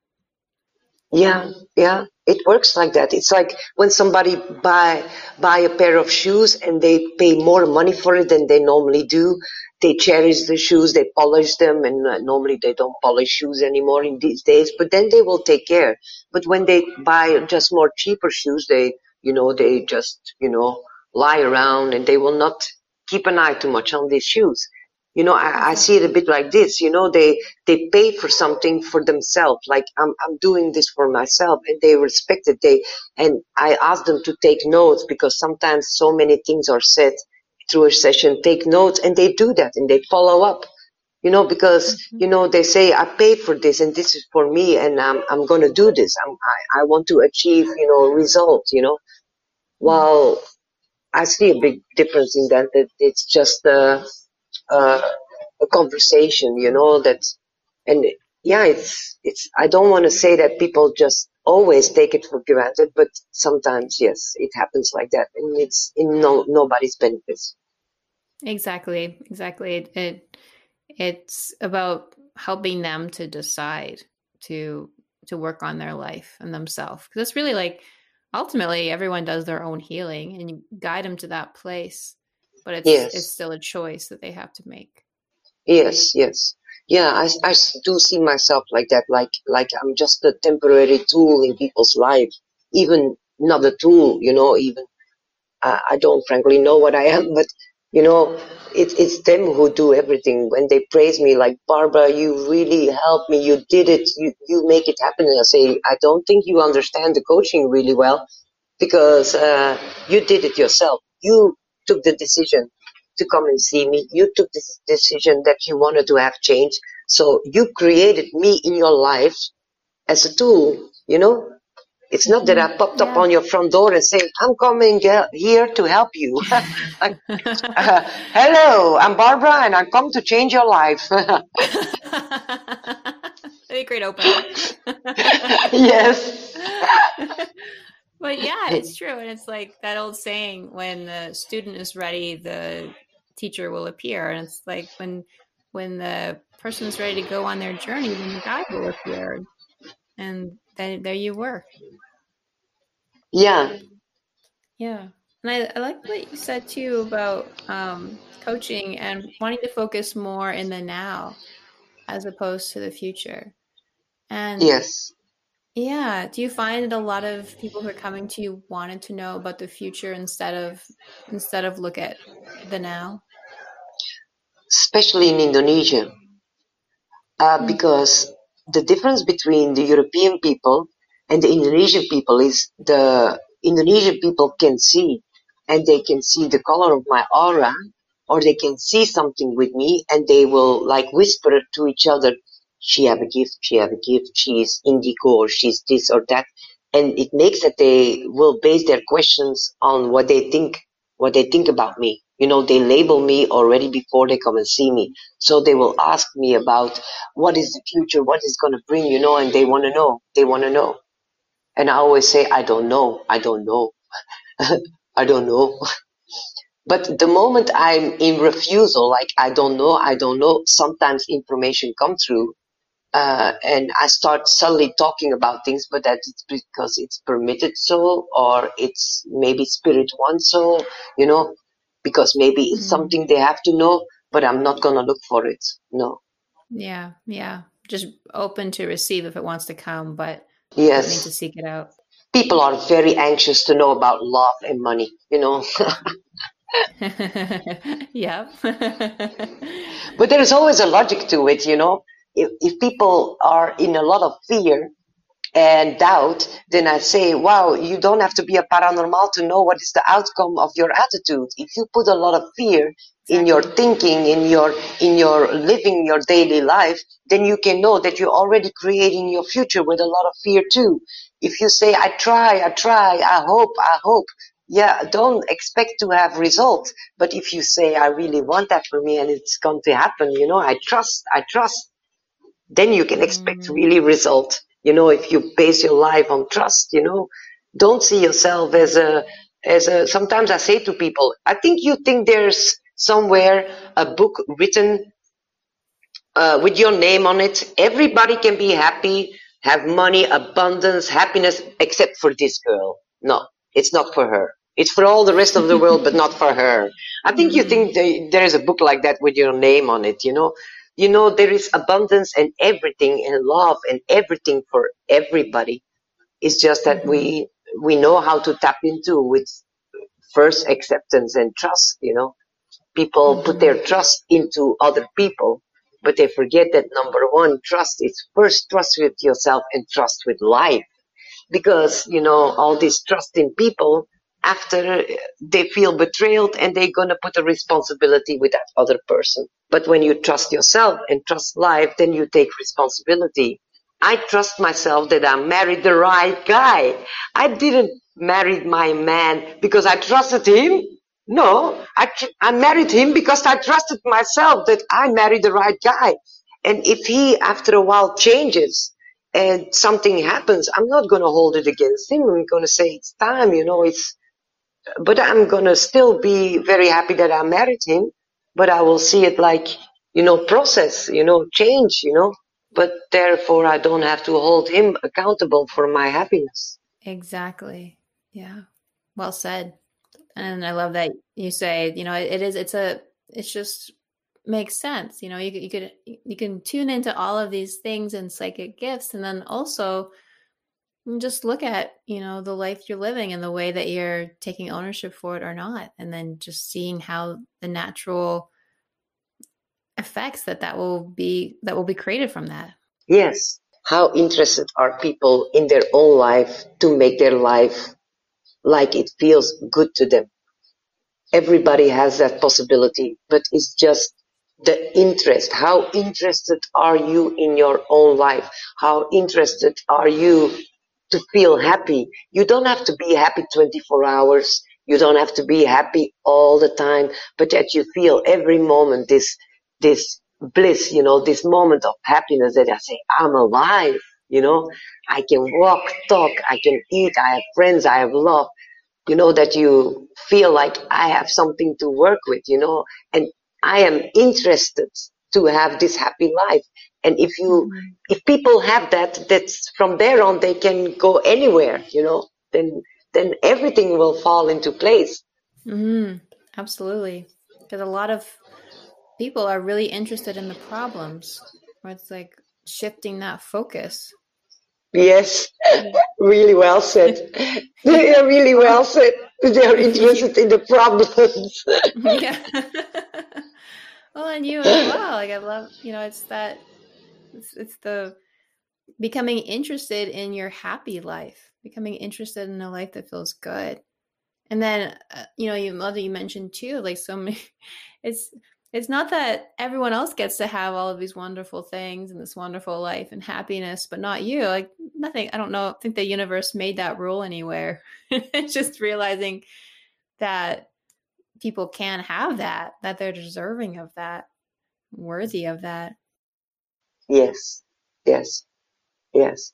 Speaker 2: Yeah, yeah, it works like that. It's like when somebody buy buy a pair of shoes and they pay more money for it than they normally do. They cherish the shoes, they polish them, and uh, normally they don't polish shoes anymore in these days. But then they will take care. But when they buy just more cheaper shoes, they you know they just you know lie around and they will not keep an eye too much on these shoes. You know, I, I see it a bit like this. You know, they they pay for something for themselves. Like I'm I'm doing this for myself, and they respect it. They and I ask them to take notes because sometimes so many things are said through a session. Take notes, and they do that, and they follow up. You know, because
Speaker 1: Mhm.
Speaker 2: you know they say I paid for this, and this is for me, and I'm I'm gonna do this. I'm, I I want to achieve you know results. You know, while I see a big difference in that. That it's just uh, uh, a conversation, you know, that, and yeah, it's, it's, I don't want to say that people just always take it for granted, but sometimes, yes, it happens like that and it's in no, nobody's benefits.
Speaker 1: Exactly, exactly. It, it it's about helping them to decide to to work on their life and themselves because it's really like ultimately everyone does their own healing and you guide them to that place but it's
Speaker 2: Yes.
Speaker 1: it's still a choice that they have to make
Speaker 2: Yes, yes. Yeah, I, I do see myself like that, like, like I'm just a temporary tool in people's life, even not a tool, you know, even I, I don't frankly know what I am, but you know, it, it's them who do everything. When they praise me, like Barbara, you really helped me. You did it. You you make it happen. And I say, I don't think you understand the coaching really well because uh, you did it yourself. You took the decision to come and see me. You took this decision that you wanted to have change. So you created me in your life as a tool. You know, it's not that I popped up on your front door and say, I'm coming here to help you. Like, uh, hello, I'm Barbara and I come to change your life.
Speaker 1: A great opener.
Speaker 2: yes.
Speaker 1: But yeah, it's true. And it's like that old saying when the student is ready, the teacher will appear. And it's like when when the person is ready to go on their journey, then the guide will appear. And then there you were.
Speaker 2: Yeah.
Speaker 1: Yeah. And I, I like what you said too about um, coaching and wanting to focus more in the now as opposed to the future. And
Speaker 2: Yes.
Speaker 1: Yeah, do you find that a lot of people who are coming to you wanted to know about the future instead of instead of look at the now?
Speaker 2: Especially in Indonesia. Uh,
Speaker 1: Mm.
Speaker 2: because the difference between the European people and the Indonesian people is the Indonesian people can see and they can see the color of my aura or they can see something with me and they will like whisper to each other, she have a gift, she have a gift, she's indigo or she's this or that. And it makes that they will base their questions on what they think, what they think about me. You know, they label me already before they come and see me. So they will ask me about what is the future, what is going to bring, you know, and they want to know. They want to know. And I always say, I don't know. I don't know. I don't know. But the moment I'm in refusal, like I don't know, I don't know, sometimes information comes through, uh, and I start suddenly talking about things, but that's because it's permitted so, or it's maybe spirit wants so, you know, because maybe it's
Speaker 1: Mhm.
Speaker 2: something they have to know, but I'm not gonna look for it. No.
Speaker 1: Yeah, yeah. Just open to receive if it wants to come, but don't need
Speaker 2: Yes.
Speaker 1: to seek it out.
Speaker 2: People are very anxious to know about love and money, you know.
Speaker 1: yeah.
Speaker 2: But there is always a logic to it, you know. If, if people are in a lot of fear and doubt, then I say, wow, you don't have to be a paranormal to know what is the outcome of your attitude. If you put a lot of fear in your thinking, in your in your living your daily life, then you can know that you're already creating your future with a lot of fear too. If you say, I try, I try, I hope, I hope, yeah, don't expect to have results. But if you say, I really want that for me and it's going to happen, you know, I trust, I trust, then you can expect
Speaker 1: Mm,
Speaker 2: really result. You know, if you base your life on trust, you know, don't see yourself as a, as a, sometimes I say to people, I think you think there's somewhere a book written uh, with your name on it. Everybody can be happy, have money, abundance, happiness, except for this girl. No, it's not for her. It's for all the rest of the world, but not for her. I think you think they, there is a book like that with your name on it, you know? You know, there is abundance and everything and love and everything for everybody. It's just that we, we know how to tap into with first acceptance and trust, you know? People put their trust into other people, but they forget that number one, trust is first trust with yourself and trust with life. Because, you know, all this trust in people, after they feel betrayed and they're going to put a responsibility with that other person. But when you trust yourself and trust life, then you take responsibility. I trust myself that I married the right guy. I didn't marry my man because I trusted him. No, I, I married him because I trusted myself that I married the right guy. And if he, after a while, changes and something happens, I'm not going to hold it against him. I'm going to say it's time, you know, it's, but I'm to still be very happy that I married him, but I will see it like, you know, process, you know, change, you know, but therefore I don't have to hold him accountable for my happiness.
Speaker 1: Exactly. Yeah. Well said. And I love that you say, you know, it, it is, it's a, it's just makes sense. You know, you, you could, you can tune into all of these things and psychic gifts. And then also just look at, you know, the life you're living and the way that you're taking ownership for it or not. And then just seeing how the natural effects that that will be, that will be created from that.
Speaker 2: Yes. How interested are people in their own life to make their life like it feels good to them. Everybody has that possibility, but it's just the interest. How interested are you in your own life? How interested are you to feel happy? You don't have to be happy 24 hours. You don't have to be happy all the time, but that you feel every moment this, this bliss, you know, this moment of happiness that I say, I'm alive, you know, I can walk, talk, I can eat, I have friends, I have love you know, that you feel like I have something to work with, you know, and I am interested to have this happy life. And if you, mm-hmm. if people have that, that's from there on, they can go anywhere, you know, then, then everything will fall into place.
Speaker 1: Mm, absolutely. Because a lot of people are really interested in the problems where it's like shifting that focus
Speaker 2: Yes, really well said. they are really well said. They are interested in the problems. yeah.
Speaker 1: well, and you as well. Like I love, you know, it's that, it's, it's the becoming interested in your happy life, becoming interested in a life that feels good. And then, uh, you know, you love mother, you mentioned too, like so many, it's it's not that everyone else gets to have all of these wonderful things and this wonderful life and happiness, but not you. Like nothing, I don't know, I think the universe made that rule anywhere. just realizing that people can have that, that they're deserving of that, worthy of that.
Speaker 2: Yes, yes, yes.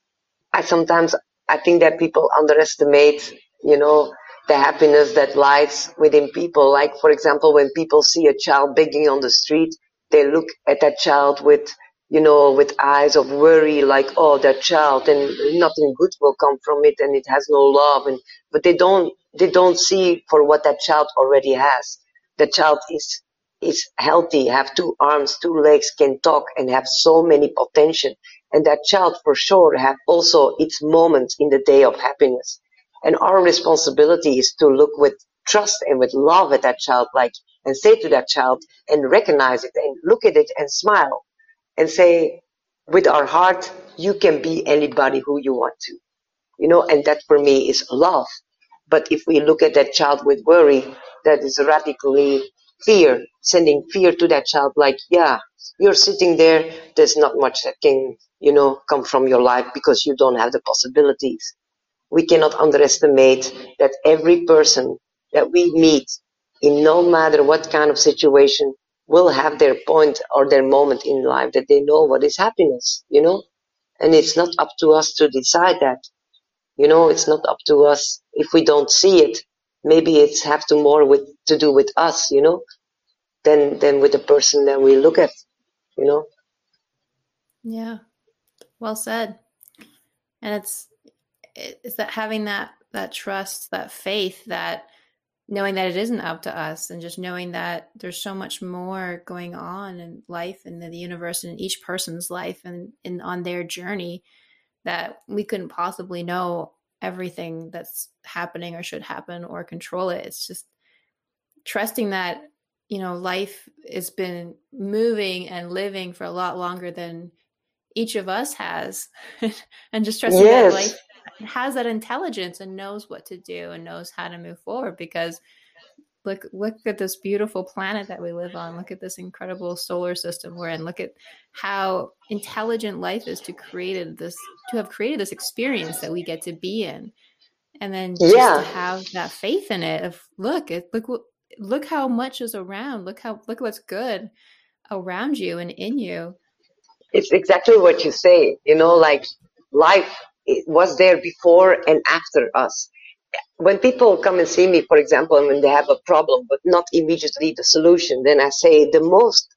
Speaker 2: I sometimes, I think that people underestimate, you know, the happiness that lies within people. Like, for example, when people see a child begging on the street, they look at that child with, you know, with eyes of worry, like, oh, that child, and nothing good will come from it, and it has no love, and but they don't, they don't see for what that child already has. The child is is healthy, have two arms, two legs, can talk, and have so many potential. And that child, for sure, have also its moments in the day of happiness. And our responsibility is to look with trust and with love at that child, like, and say to that child and recognize it and look at it and smile and say, with our heart, you can be anybody who you want to. You know, and that for me is love. But if we look at that child with worry, that is radically fear, sending fear to that child, like, yeah, you're sitting there, there's not much that can, you know, come from your life because you don't have the possibilities we cannot underestimate that every person that we meet in no matter what kind of situation will have their point or their moment in life that they know what is happiness, you know? And it's not up to us to decide that. You know, it's not up to us if we don't see it. Maybe it's have to more with to do with us, you know, than than with the person that we look at, you know.
Speaker 1: Yeah. Well said. And it's it's that having that that trust, that faith, that knowing that it isn't up to us and just knowing that there's so much more going on in life and the universe and in each person's life and, and on their journey that we couldn't possibly know everything that's happening or should happen or control it. It's just trusting that, you know, life has been moving and living for a lot longer than each of us has. and just trusting yes. that life has that intelligence and knows what to do and knows how to move forward because look look at this beautiful planet that we live on. Look at this incredible solar system we're in. Look at how intelligent life is to create this to have created this experience that we get to be in. And then just yeah. to have that faith in it of look it look look how much is around. Look how look what's good around you and in you.
Speaker 2: It's exactly what you say you know like life was there before and after us when people come and see me, for example, when they have a problem, but not immediately the solution, then I say the most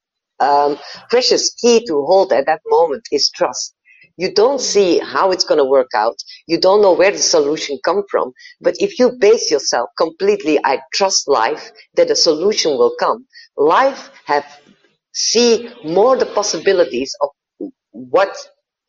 Speaker 2: um, precious key to hold at that moment is trust. You don't see how it's going to work out. You don't know where the solution come from. But if you base yourself completely, I trust life that a solution will come. Life have see more the possibilities of what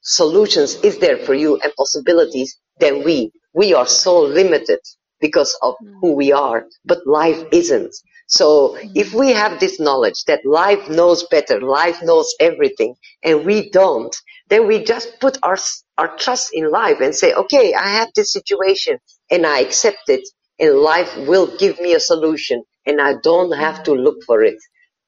Speaker 2: solutions is there for you and possibilities than we. We are so limited because of mm. who we are, but life isn't. So mm. if we have this knowledge that life knows better, life knows everything, and we don't, then we just put our, our trust in life and say, okay, I have this situation and I accept it and life will give me a solution and I don't have to look for it.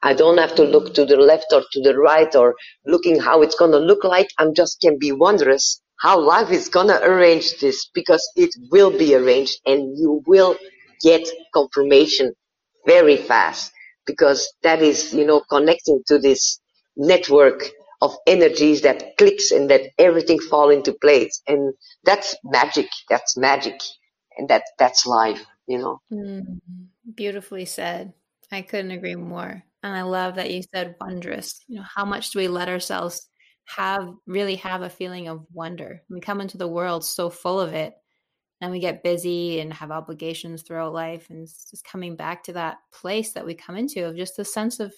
Speaker 2: I don't have to look to the left or to the right or looking how it's going to look like. I'm just can be wondrous how life is to arrange this because it will be arranged and you will get confirmation very fast because that is, you know, connecting to this network of energies that clicks and that everything fall into place. And that's magic. That's magic. And that, that's life, you know. Mm,
Speaker 1: beautifully said. I couldn't agree more. And I love that you said wondrous. You know, how much do we let ourselves have really have a feeling of wonder? We come into the world so full of it, and we get busy and have obligations throughout life, and just coming back to that place that we come into of just a sense of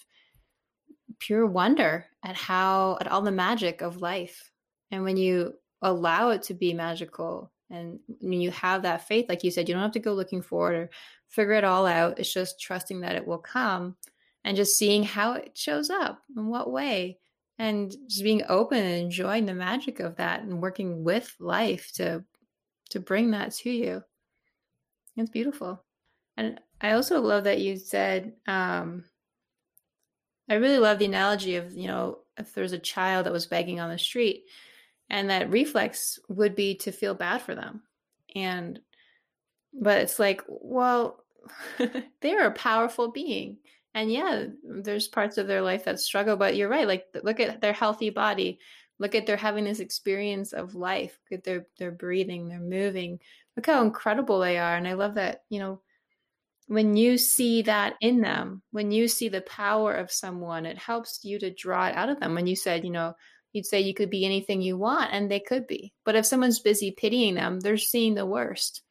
Speaker 1: pure wonder at how at all the magic of life. And when you allow it to be magical and when you have that faith, like you said, you don't have to go looking for it or figure it all out. It's just trusting that it will come and just seeing how it shows up in what way and just being open and enjoying the magic of that and working with life to to bring that to you. It's beautiful. And i also love that you said um i really love the analogy of you know if there's a child that was begging on the street and that reflex would be to feel bad for them. And but it's like well they're a powerful being and yeah there's parts of their life that struggle but you're right like look at their healthy body look at they're having this experience of life look at their their breathing they're moving. Look how incredible they are and i love that you know when you see that in them when you see the power of someone it helps you to draw it out of them. When you said you know you'd say you could be anything you want and they could be. But if someone's busy pitying them they're seeing the worst.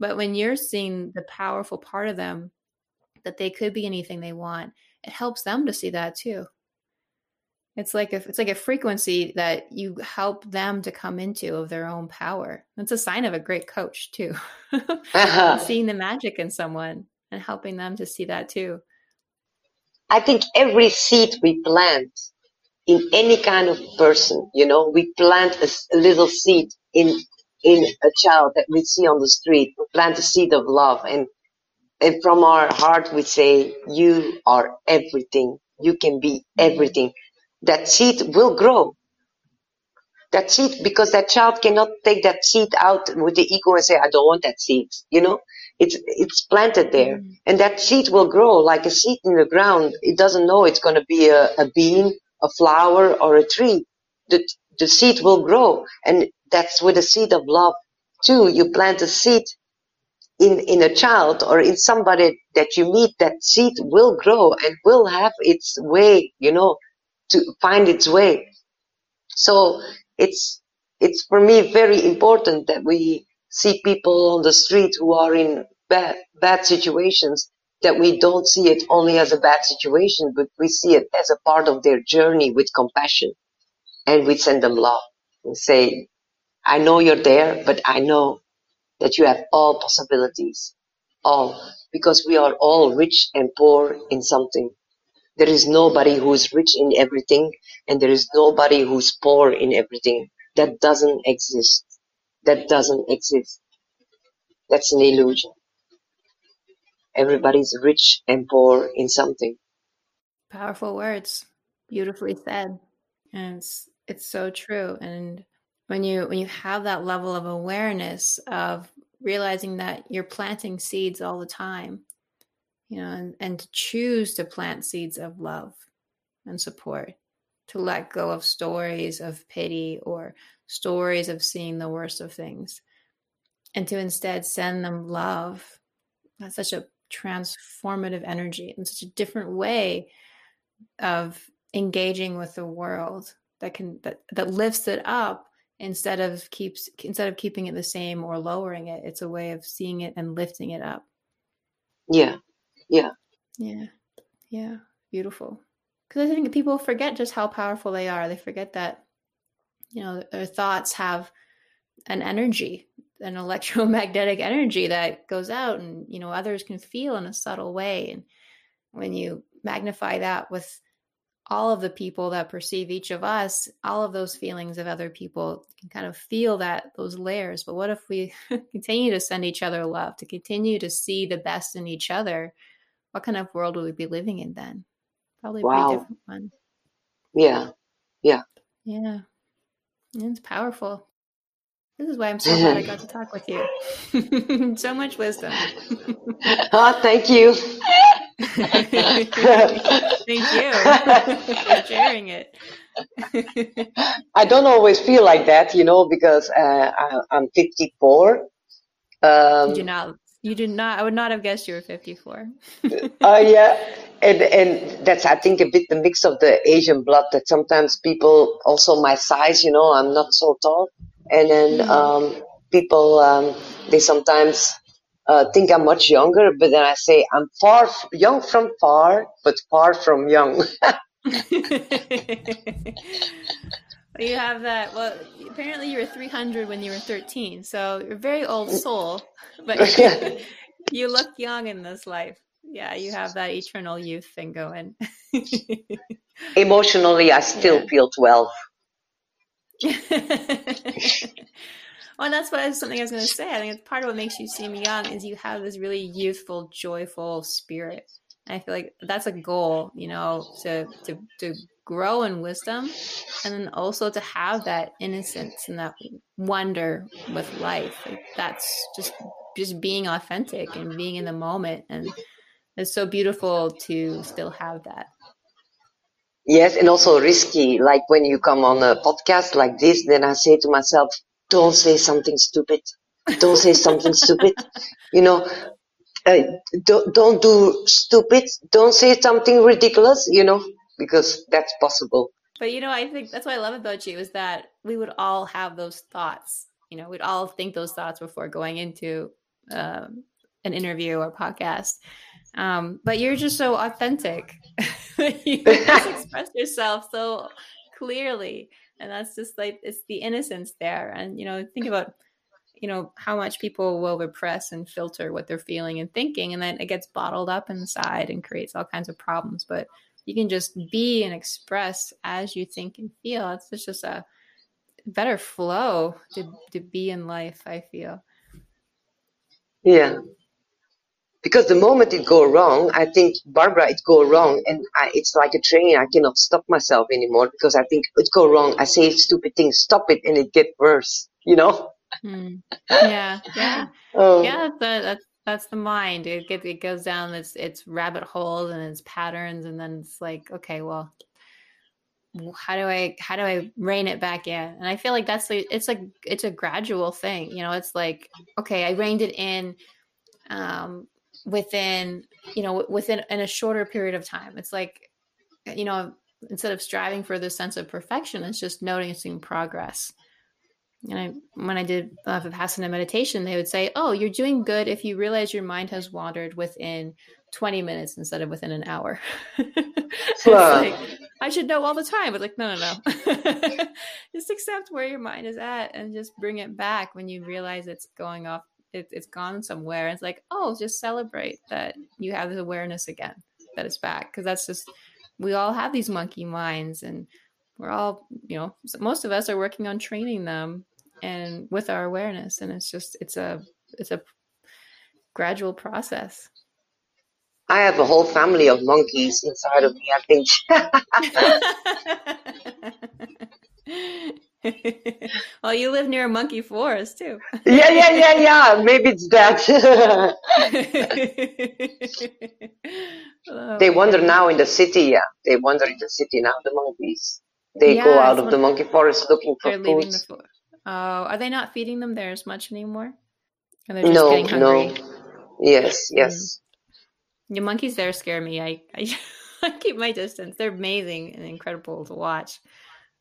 Speaker 1: But when you're seeing the powerful part of them that they could be anything they want, it helps them to see that too. It's like a, it's like a frequency that you help them to come into of their own power. That's a sign of a great coach too. uh-huh. Seeing the magic in someone and helping them to see that too.
Speaker 2: I think every seed we plant in any kind of person, you know, we plant a, a little seed in in a child that we see on the street. We plant a seed of love and and from our heart we say, you are everything. You can be everything. That seed will grow. That seed, because that child cannot take that seed out with the ego and say, I don't want that seed. You know, it's, it's planted there. Mm. And that seed will grow like a seed in the ground. It doesn't know it's going to be a, a bean, a flower, or a tree. The, the seed will grow. And that's with a seed of love too. You plant a seed in, in a child or in somebody that you meet, that seed will grow and will have its way, you know, to find its way. So it's, it's for me very important that we see people on the street who are in bad, bad situations, that we don't see it only as a bad situation, but we see it as a part of their journey with compassion. And we send them love and say, I know you're there, but I know that you have all possibilities. All. Because we are all rich and poor in something. There is nobody who is rich in everything, and there is nobody who's poor in everything. That doesn't exist. That doesn't exist. That's an illusion. Everybody's rich and poor in something.
Speaker 1: Powerful words. Beautifully said. And it's it's so true. And when you when you have that level of awareness of realizing that you're planting seeds all the time, you know, and, and to choose to plant seeds of love and support, to let go of stories of pity or stories of seeing the worst of things, and to instead send them love. That's such a transformative energy and such a different way of engaging with the world that can that that lifts it up instead of keeps instead of keeping it the same or lowering it it's a way of seeing it and lifting it up.
Speaker 2: Yeah yeah.
Speaker 1: Yeah yeah beautiful. Because i think people forget just how powerful they are. They forget that you know their thoughts have an energy an electromagnetic energy that goes out and you know others can feel in a subtle way. And when you magnify that with all of the people that perceive each of us, all of those feelings of other people can kind of feel that those layers. But what if we continue to send each other love, to continue to see the best in each other? What kind of world would we be living in then? Probably a wow. pretty different one.
Speaker 2: Yeah. Yeah.
Speaker 1: Yeah. It's powerful. This is why I'm so glad I got to talk with you. so much wisdom.
Speaker 2: oh, thank you.
Speaker 1: Thank you for sharing it.
Speaker 2: I don't always feel like that, you know, because uh, I, am 54.
Speaker 1: Um, you do not. You did not. I would not have guessed you were 54.
Speaker 2: Oh uh, yeah, and and that's I think a bit the mix of the Asian blood that sometimes people also my size, you know, I'm not so tall, and then mm-hmm. um, people um, they sometimes uh, think I'm much younger, but then I say I'm far f- young from far, but far from young.
Speaker 1: you have that. Well, apparently you were 300 when you were 13, so you're a very old soul, but you look young in this life. Yeah, you have that eternal youth thing going.
Speaker 2: Emotionally, I still yeah. feel 12.
Speaker 1: Oh, well, that's what something I was going to say. I think it's part of what makes you seem young is you have this really youthful, joyful spirit. And I feel like that's a goal, you know, to to to grow in wisdom, and then also to have that innocence and that wonder with life. Like that's just just being authentic and being in the moment, and it's so beautiful to still have that.
Speaker 2: Yes, and also risky. Like when you come on a podcast like this, then I say to myself, don't say something stupid. Don't say something stupid. You know, uh, don't, don't do stupid. Don't say something ridiculous, you know, because that's possible.
Speaker 1: But, you know, I think that's what I love about you is that we would all have those thoughts. You know, we'd all think those thoughts before going into um, an interview or podcast. Um, but you're just so authentic. you just express yourself so clearly and that's just like it's the innocence there. And you know think about you know how much people will repress and filter what they're feeling and thinking and then it gets bottled up inside and creates all kinds of problems. But you can just be and express as you think and feel. It's just a better flow to to be in life i feel.
Speaker 2: Yeah because the moment it go wrong, I think Barbara, it go wrong, and I, it's like a train. I cannot stop myself anymore because I think it go wrong. I say stupid things, stop it, and it get worse. You know?
Speaker 1: Mm. Yeah, yeah, oh. yeah. That's, that's that's the mind. It gets it goes down its its rabbit holes and its patterns, and then it's like, okay, well, how do I how do I rein it back in? And I feel like that's like it's like it's a gradual thing. You know, it's like okay, I reined it in um, within you know within in a shorter period of time. It's like you know instead of striving for this sense of perfection, it's just noticing progress. And I, when I did uh, Vipassana meditation, they would say, "Oh, you're doing good if you realize your mind has wandered within 20 minutes instead of within an hour." like, I should know all the time, but like, no, no, no. just accept where your mind is at and just bring it back when you realize it's going off. It, it's gone somewhere. It's like, oh, just celebrate that you have this awareness again, that it's back, because that's just we all have these monkey minds and we're all you know most of us are working on training them and with our awareness. And it's just it's a it's a gradual process.
Speaker 2: I have a whole family of monkeys inside of me i think
Speaker 1: well you live near a monkey forest too
Speaker 2: yeah yeah yeah yeah maybe it's that oh, they wander now in the city yeah they wander in the city now the monkeys they yeah, go out of the monkey forest looking for food
Speaker 1: Oh, are they not feeding them there as much anymore?
Speaker 2: no, no. Yes, yes.
Speaker 1: Mm. The monkeys there scare me. I, I, I keep my distance. They're amazing and incredible to watch.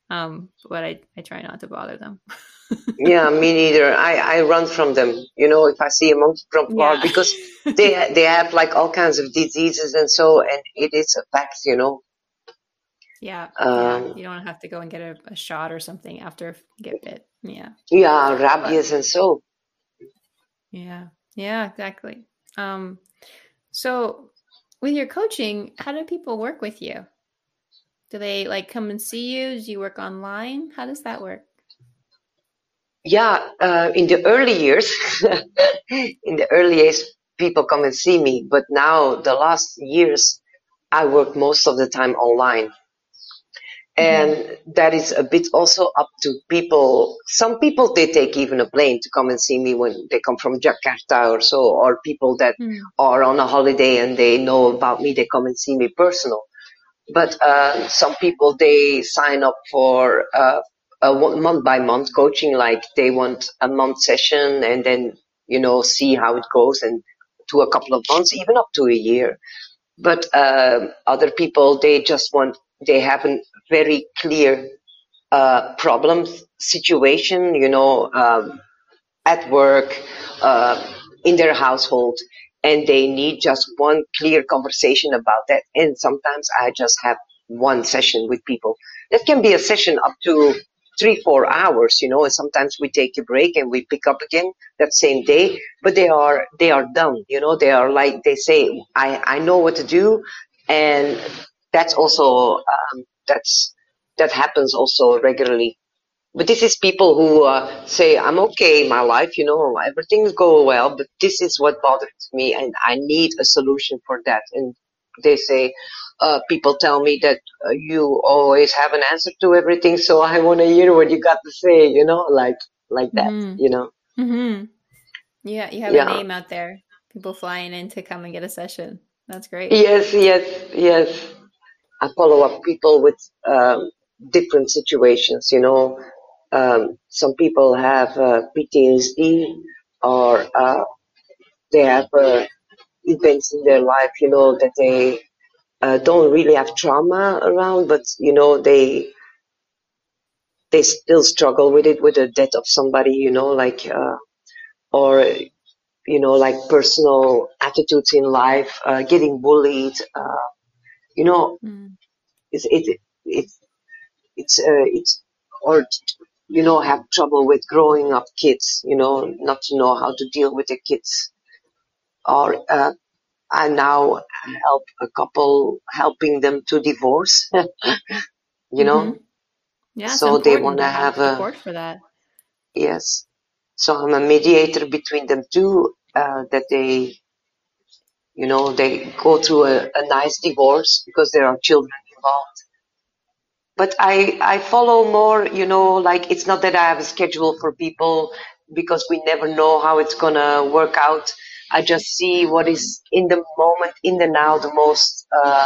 Speaker 1: Um, but I, I try not to bother them.
Speaker 2: yeah, me neither. I, I run from them. You know, if I see a monkey from far, yeah. because they they have like all kinds of diseases and so, and it is a fact. You know,
Speaker 1: yeah, um, yeah. you don't have to go and get a, a, shot or something after you get bit. Yeah.
Speaker 2: Yeah, rabies but, and so.
Speaker 1: Yeah, yeah, exactly. Um, so with your coaching, how do people work with you? Do they like come and see you? Do you work online? How does that work?
Speaker 2: Yeah, uh, in the early years, in the early years, people come and see me. But now, the last years, I work most of the time online and mm-hmm. that is a bit also up to people some people they take even a plane to come and see me when they come from jakarta or so or people that mm. are on a holiday and they know about me they come and see me personal but uh, some people they sign up for uh, a month by month coaching like they want a month session and then you know see how it goes and to a couple of months even up to a year. But uh, other people they just want they have a very clear uh, problem situation, you know, um, at work, uh, in their household, and they need just one clear conversation about that. And sometimes I just have one session with people. That can be a session up to three, four hours, you know, and sometimes we take a break and we pick up again that same day, but they are, they are done, you know, they are like, they say, I, I know what to do and that's also um, that's that happens also regularly. But this is people who uh, say, "I'm okay in my life, you know, everything's going well, but this is what bothers me, and I need a solution for that." And they say, uh, people tell me that uh, you always have an answer to everything, so I want to hear what you got to say, you know, like like that, mm-hmm. you know.
Speaker 1: Mm-hmm. Yeah, you have yeah. a name out there. People flying in to come and get a session. That's great.
Speaker 2: Yes, yes, yes. I follow up people with um, different situations. You know, um, some people have uh, PTSD or uh, they have uh, events in their life, you know, that they uh, don't really have trauma around, but you know, they they still struggle with it, with the death of somebody, you know, like uh, or you know, like personal attitudes in life, uh, getting bullied you know, mm. it's it, it's it's uh, it's or you know have trouble with growing up kids, you know, not to know how to deal with the kids, or uh, I now help a couple helping them to divorce, you know. Mm-hmm.
Speaker 1: Yeah, so they want to have a support for that.
Speaker 2: Yes, so I'm a mediator between them two. Uh, that they you know, they go through a, a nice divorce because there are children involved. But I, I follow more, you know, like it's not that I have a schedule for people because we never know how it's gonna work out. I just see what is in the moment, in the now, the most, uh,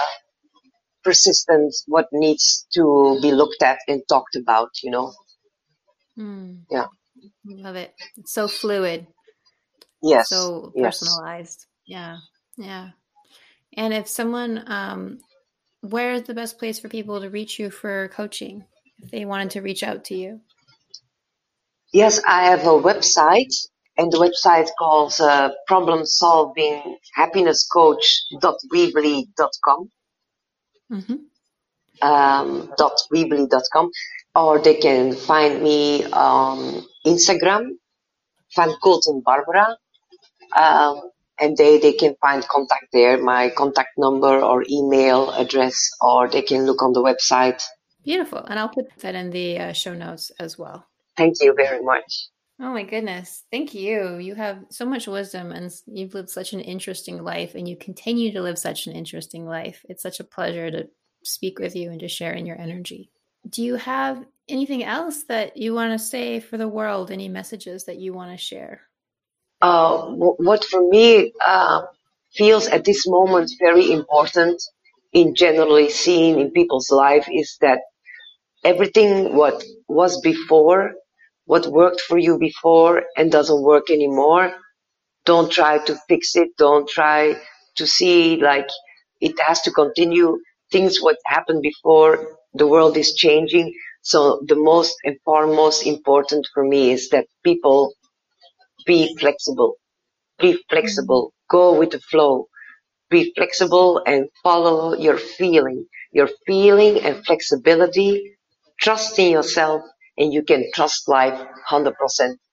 Speaker 2: persistent, what needs to be looked at and talked about, you know?
Speaker 1: Mm.
Speaker 2: Yeah.
Speaker 1: Love it. It's so fluid.
Speaker 2: Yes.
Speaker 1: So
Speaker 2: yes.
Speaker 1: personalized. Yeah. Yeah. And if someone, um, where's the best place for people to reach you for coaching if they wanted to reach out to you?
Speaker 2: Yes, I have a website, and the website calls uh, problem solving happiness coach.weebly.com.
Speaker 1: Mm-hmm.
Speaker 2: Um, dot weebly.com, or they can find me on Instagram, Van Colton Barbara, um, and they, they can find contact there, my contact number or email address, or they can look on the website.
Speaker 1: Beautiful. And I'll put that in the uh, show notes as well.
Speaker 2: Thank you very much.
Speaker 1: Oh my goodness. Thank you. You have so much wisdom and you've lived such an interesting life and you continue to live such an interesting life. It's such a pleasure to speak with you and to share in your energy. Do you have anything else that you want to say for the world? Any messages that you want to share?
Speaker 2: Uh, what for me uh, feels at this moment very important in generally seeing in people's life is that everything what was before, what worked for you before and doesn't work anymore, don't try to fix it. Don't try to see like it has to continue. Things what happened before, the world is changing. So the most and foremost important for me is that people be flexible. Be flexible. Go with the flow. Be flexible and follow your feeling. Your feeling and flexibility. Trust in yourself and you can trust life 100%.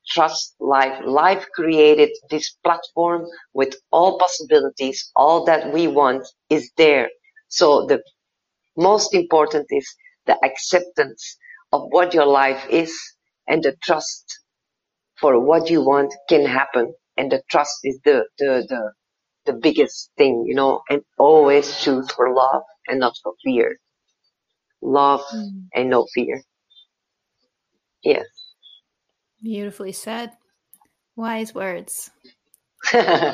Speaker 2: Trust life. Life created this platform with all possibilities. All that we want is there. So the most important is the acceptance of what your life is and the trust for what you want can happen. And the trust is the, the, the, the biggest thing, you know, and always choose for love and not for fear. Love mm. and no fear. Yes.
Speaker 1: Beautifully said. Wise words. I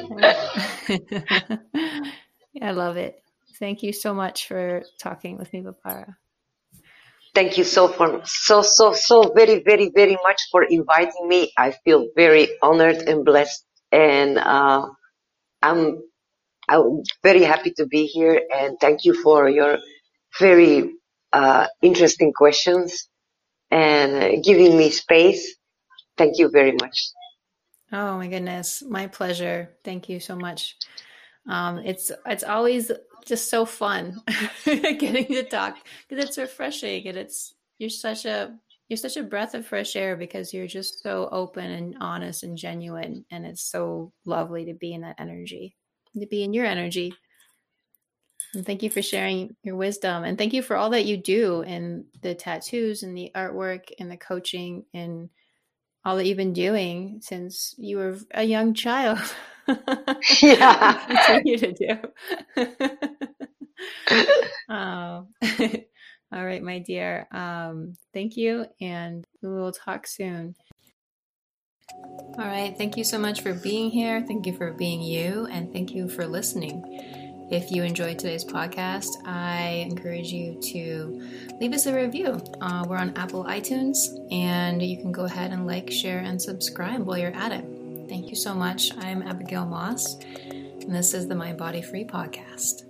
Speaker 1: love it. Thank you so much for talking with me, Barbara.
Speaker 2: Thank you so for so so so very very very much for inviting me. I feel very honored and blessed, and uh, I'm I'm very happy to be here. And thank you for your very uh, interesting questions and giving me space. Thank you very much.
Speaker 1: Oh my goodness, my pleasure. Thank you so much. Um, it's it's always just so fun getting to talk because it's refreshing and it's you're such a you're such a breath of fresh air because you're just so open and honest and genuine and it's so lovely to be in that energy to be in your energy and thank you for sharing your wisdom and thank you for all that you do and the tattoos and the artwork and the coaching and all that you've been doing since you were a young child
Speaker 2: yeah
Speaker 1: continue to do oh. all right, my dear. Um, thank you, and we will talk soon. All right. Thank you so much for being here. Thank you for being you, and thank you for listening. If you enjoyed today's podcast, I encourage you to leave us a review. Uh, we're on Apple iTunes, and you can go ahead and like, share, and subscribe while you're at it. Thank you so much. I'm Abigail Moss, and this is the Mind Body Free podcast.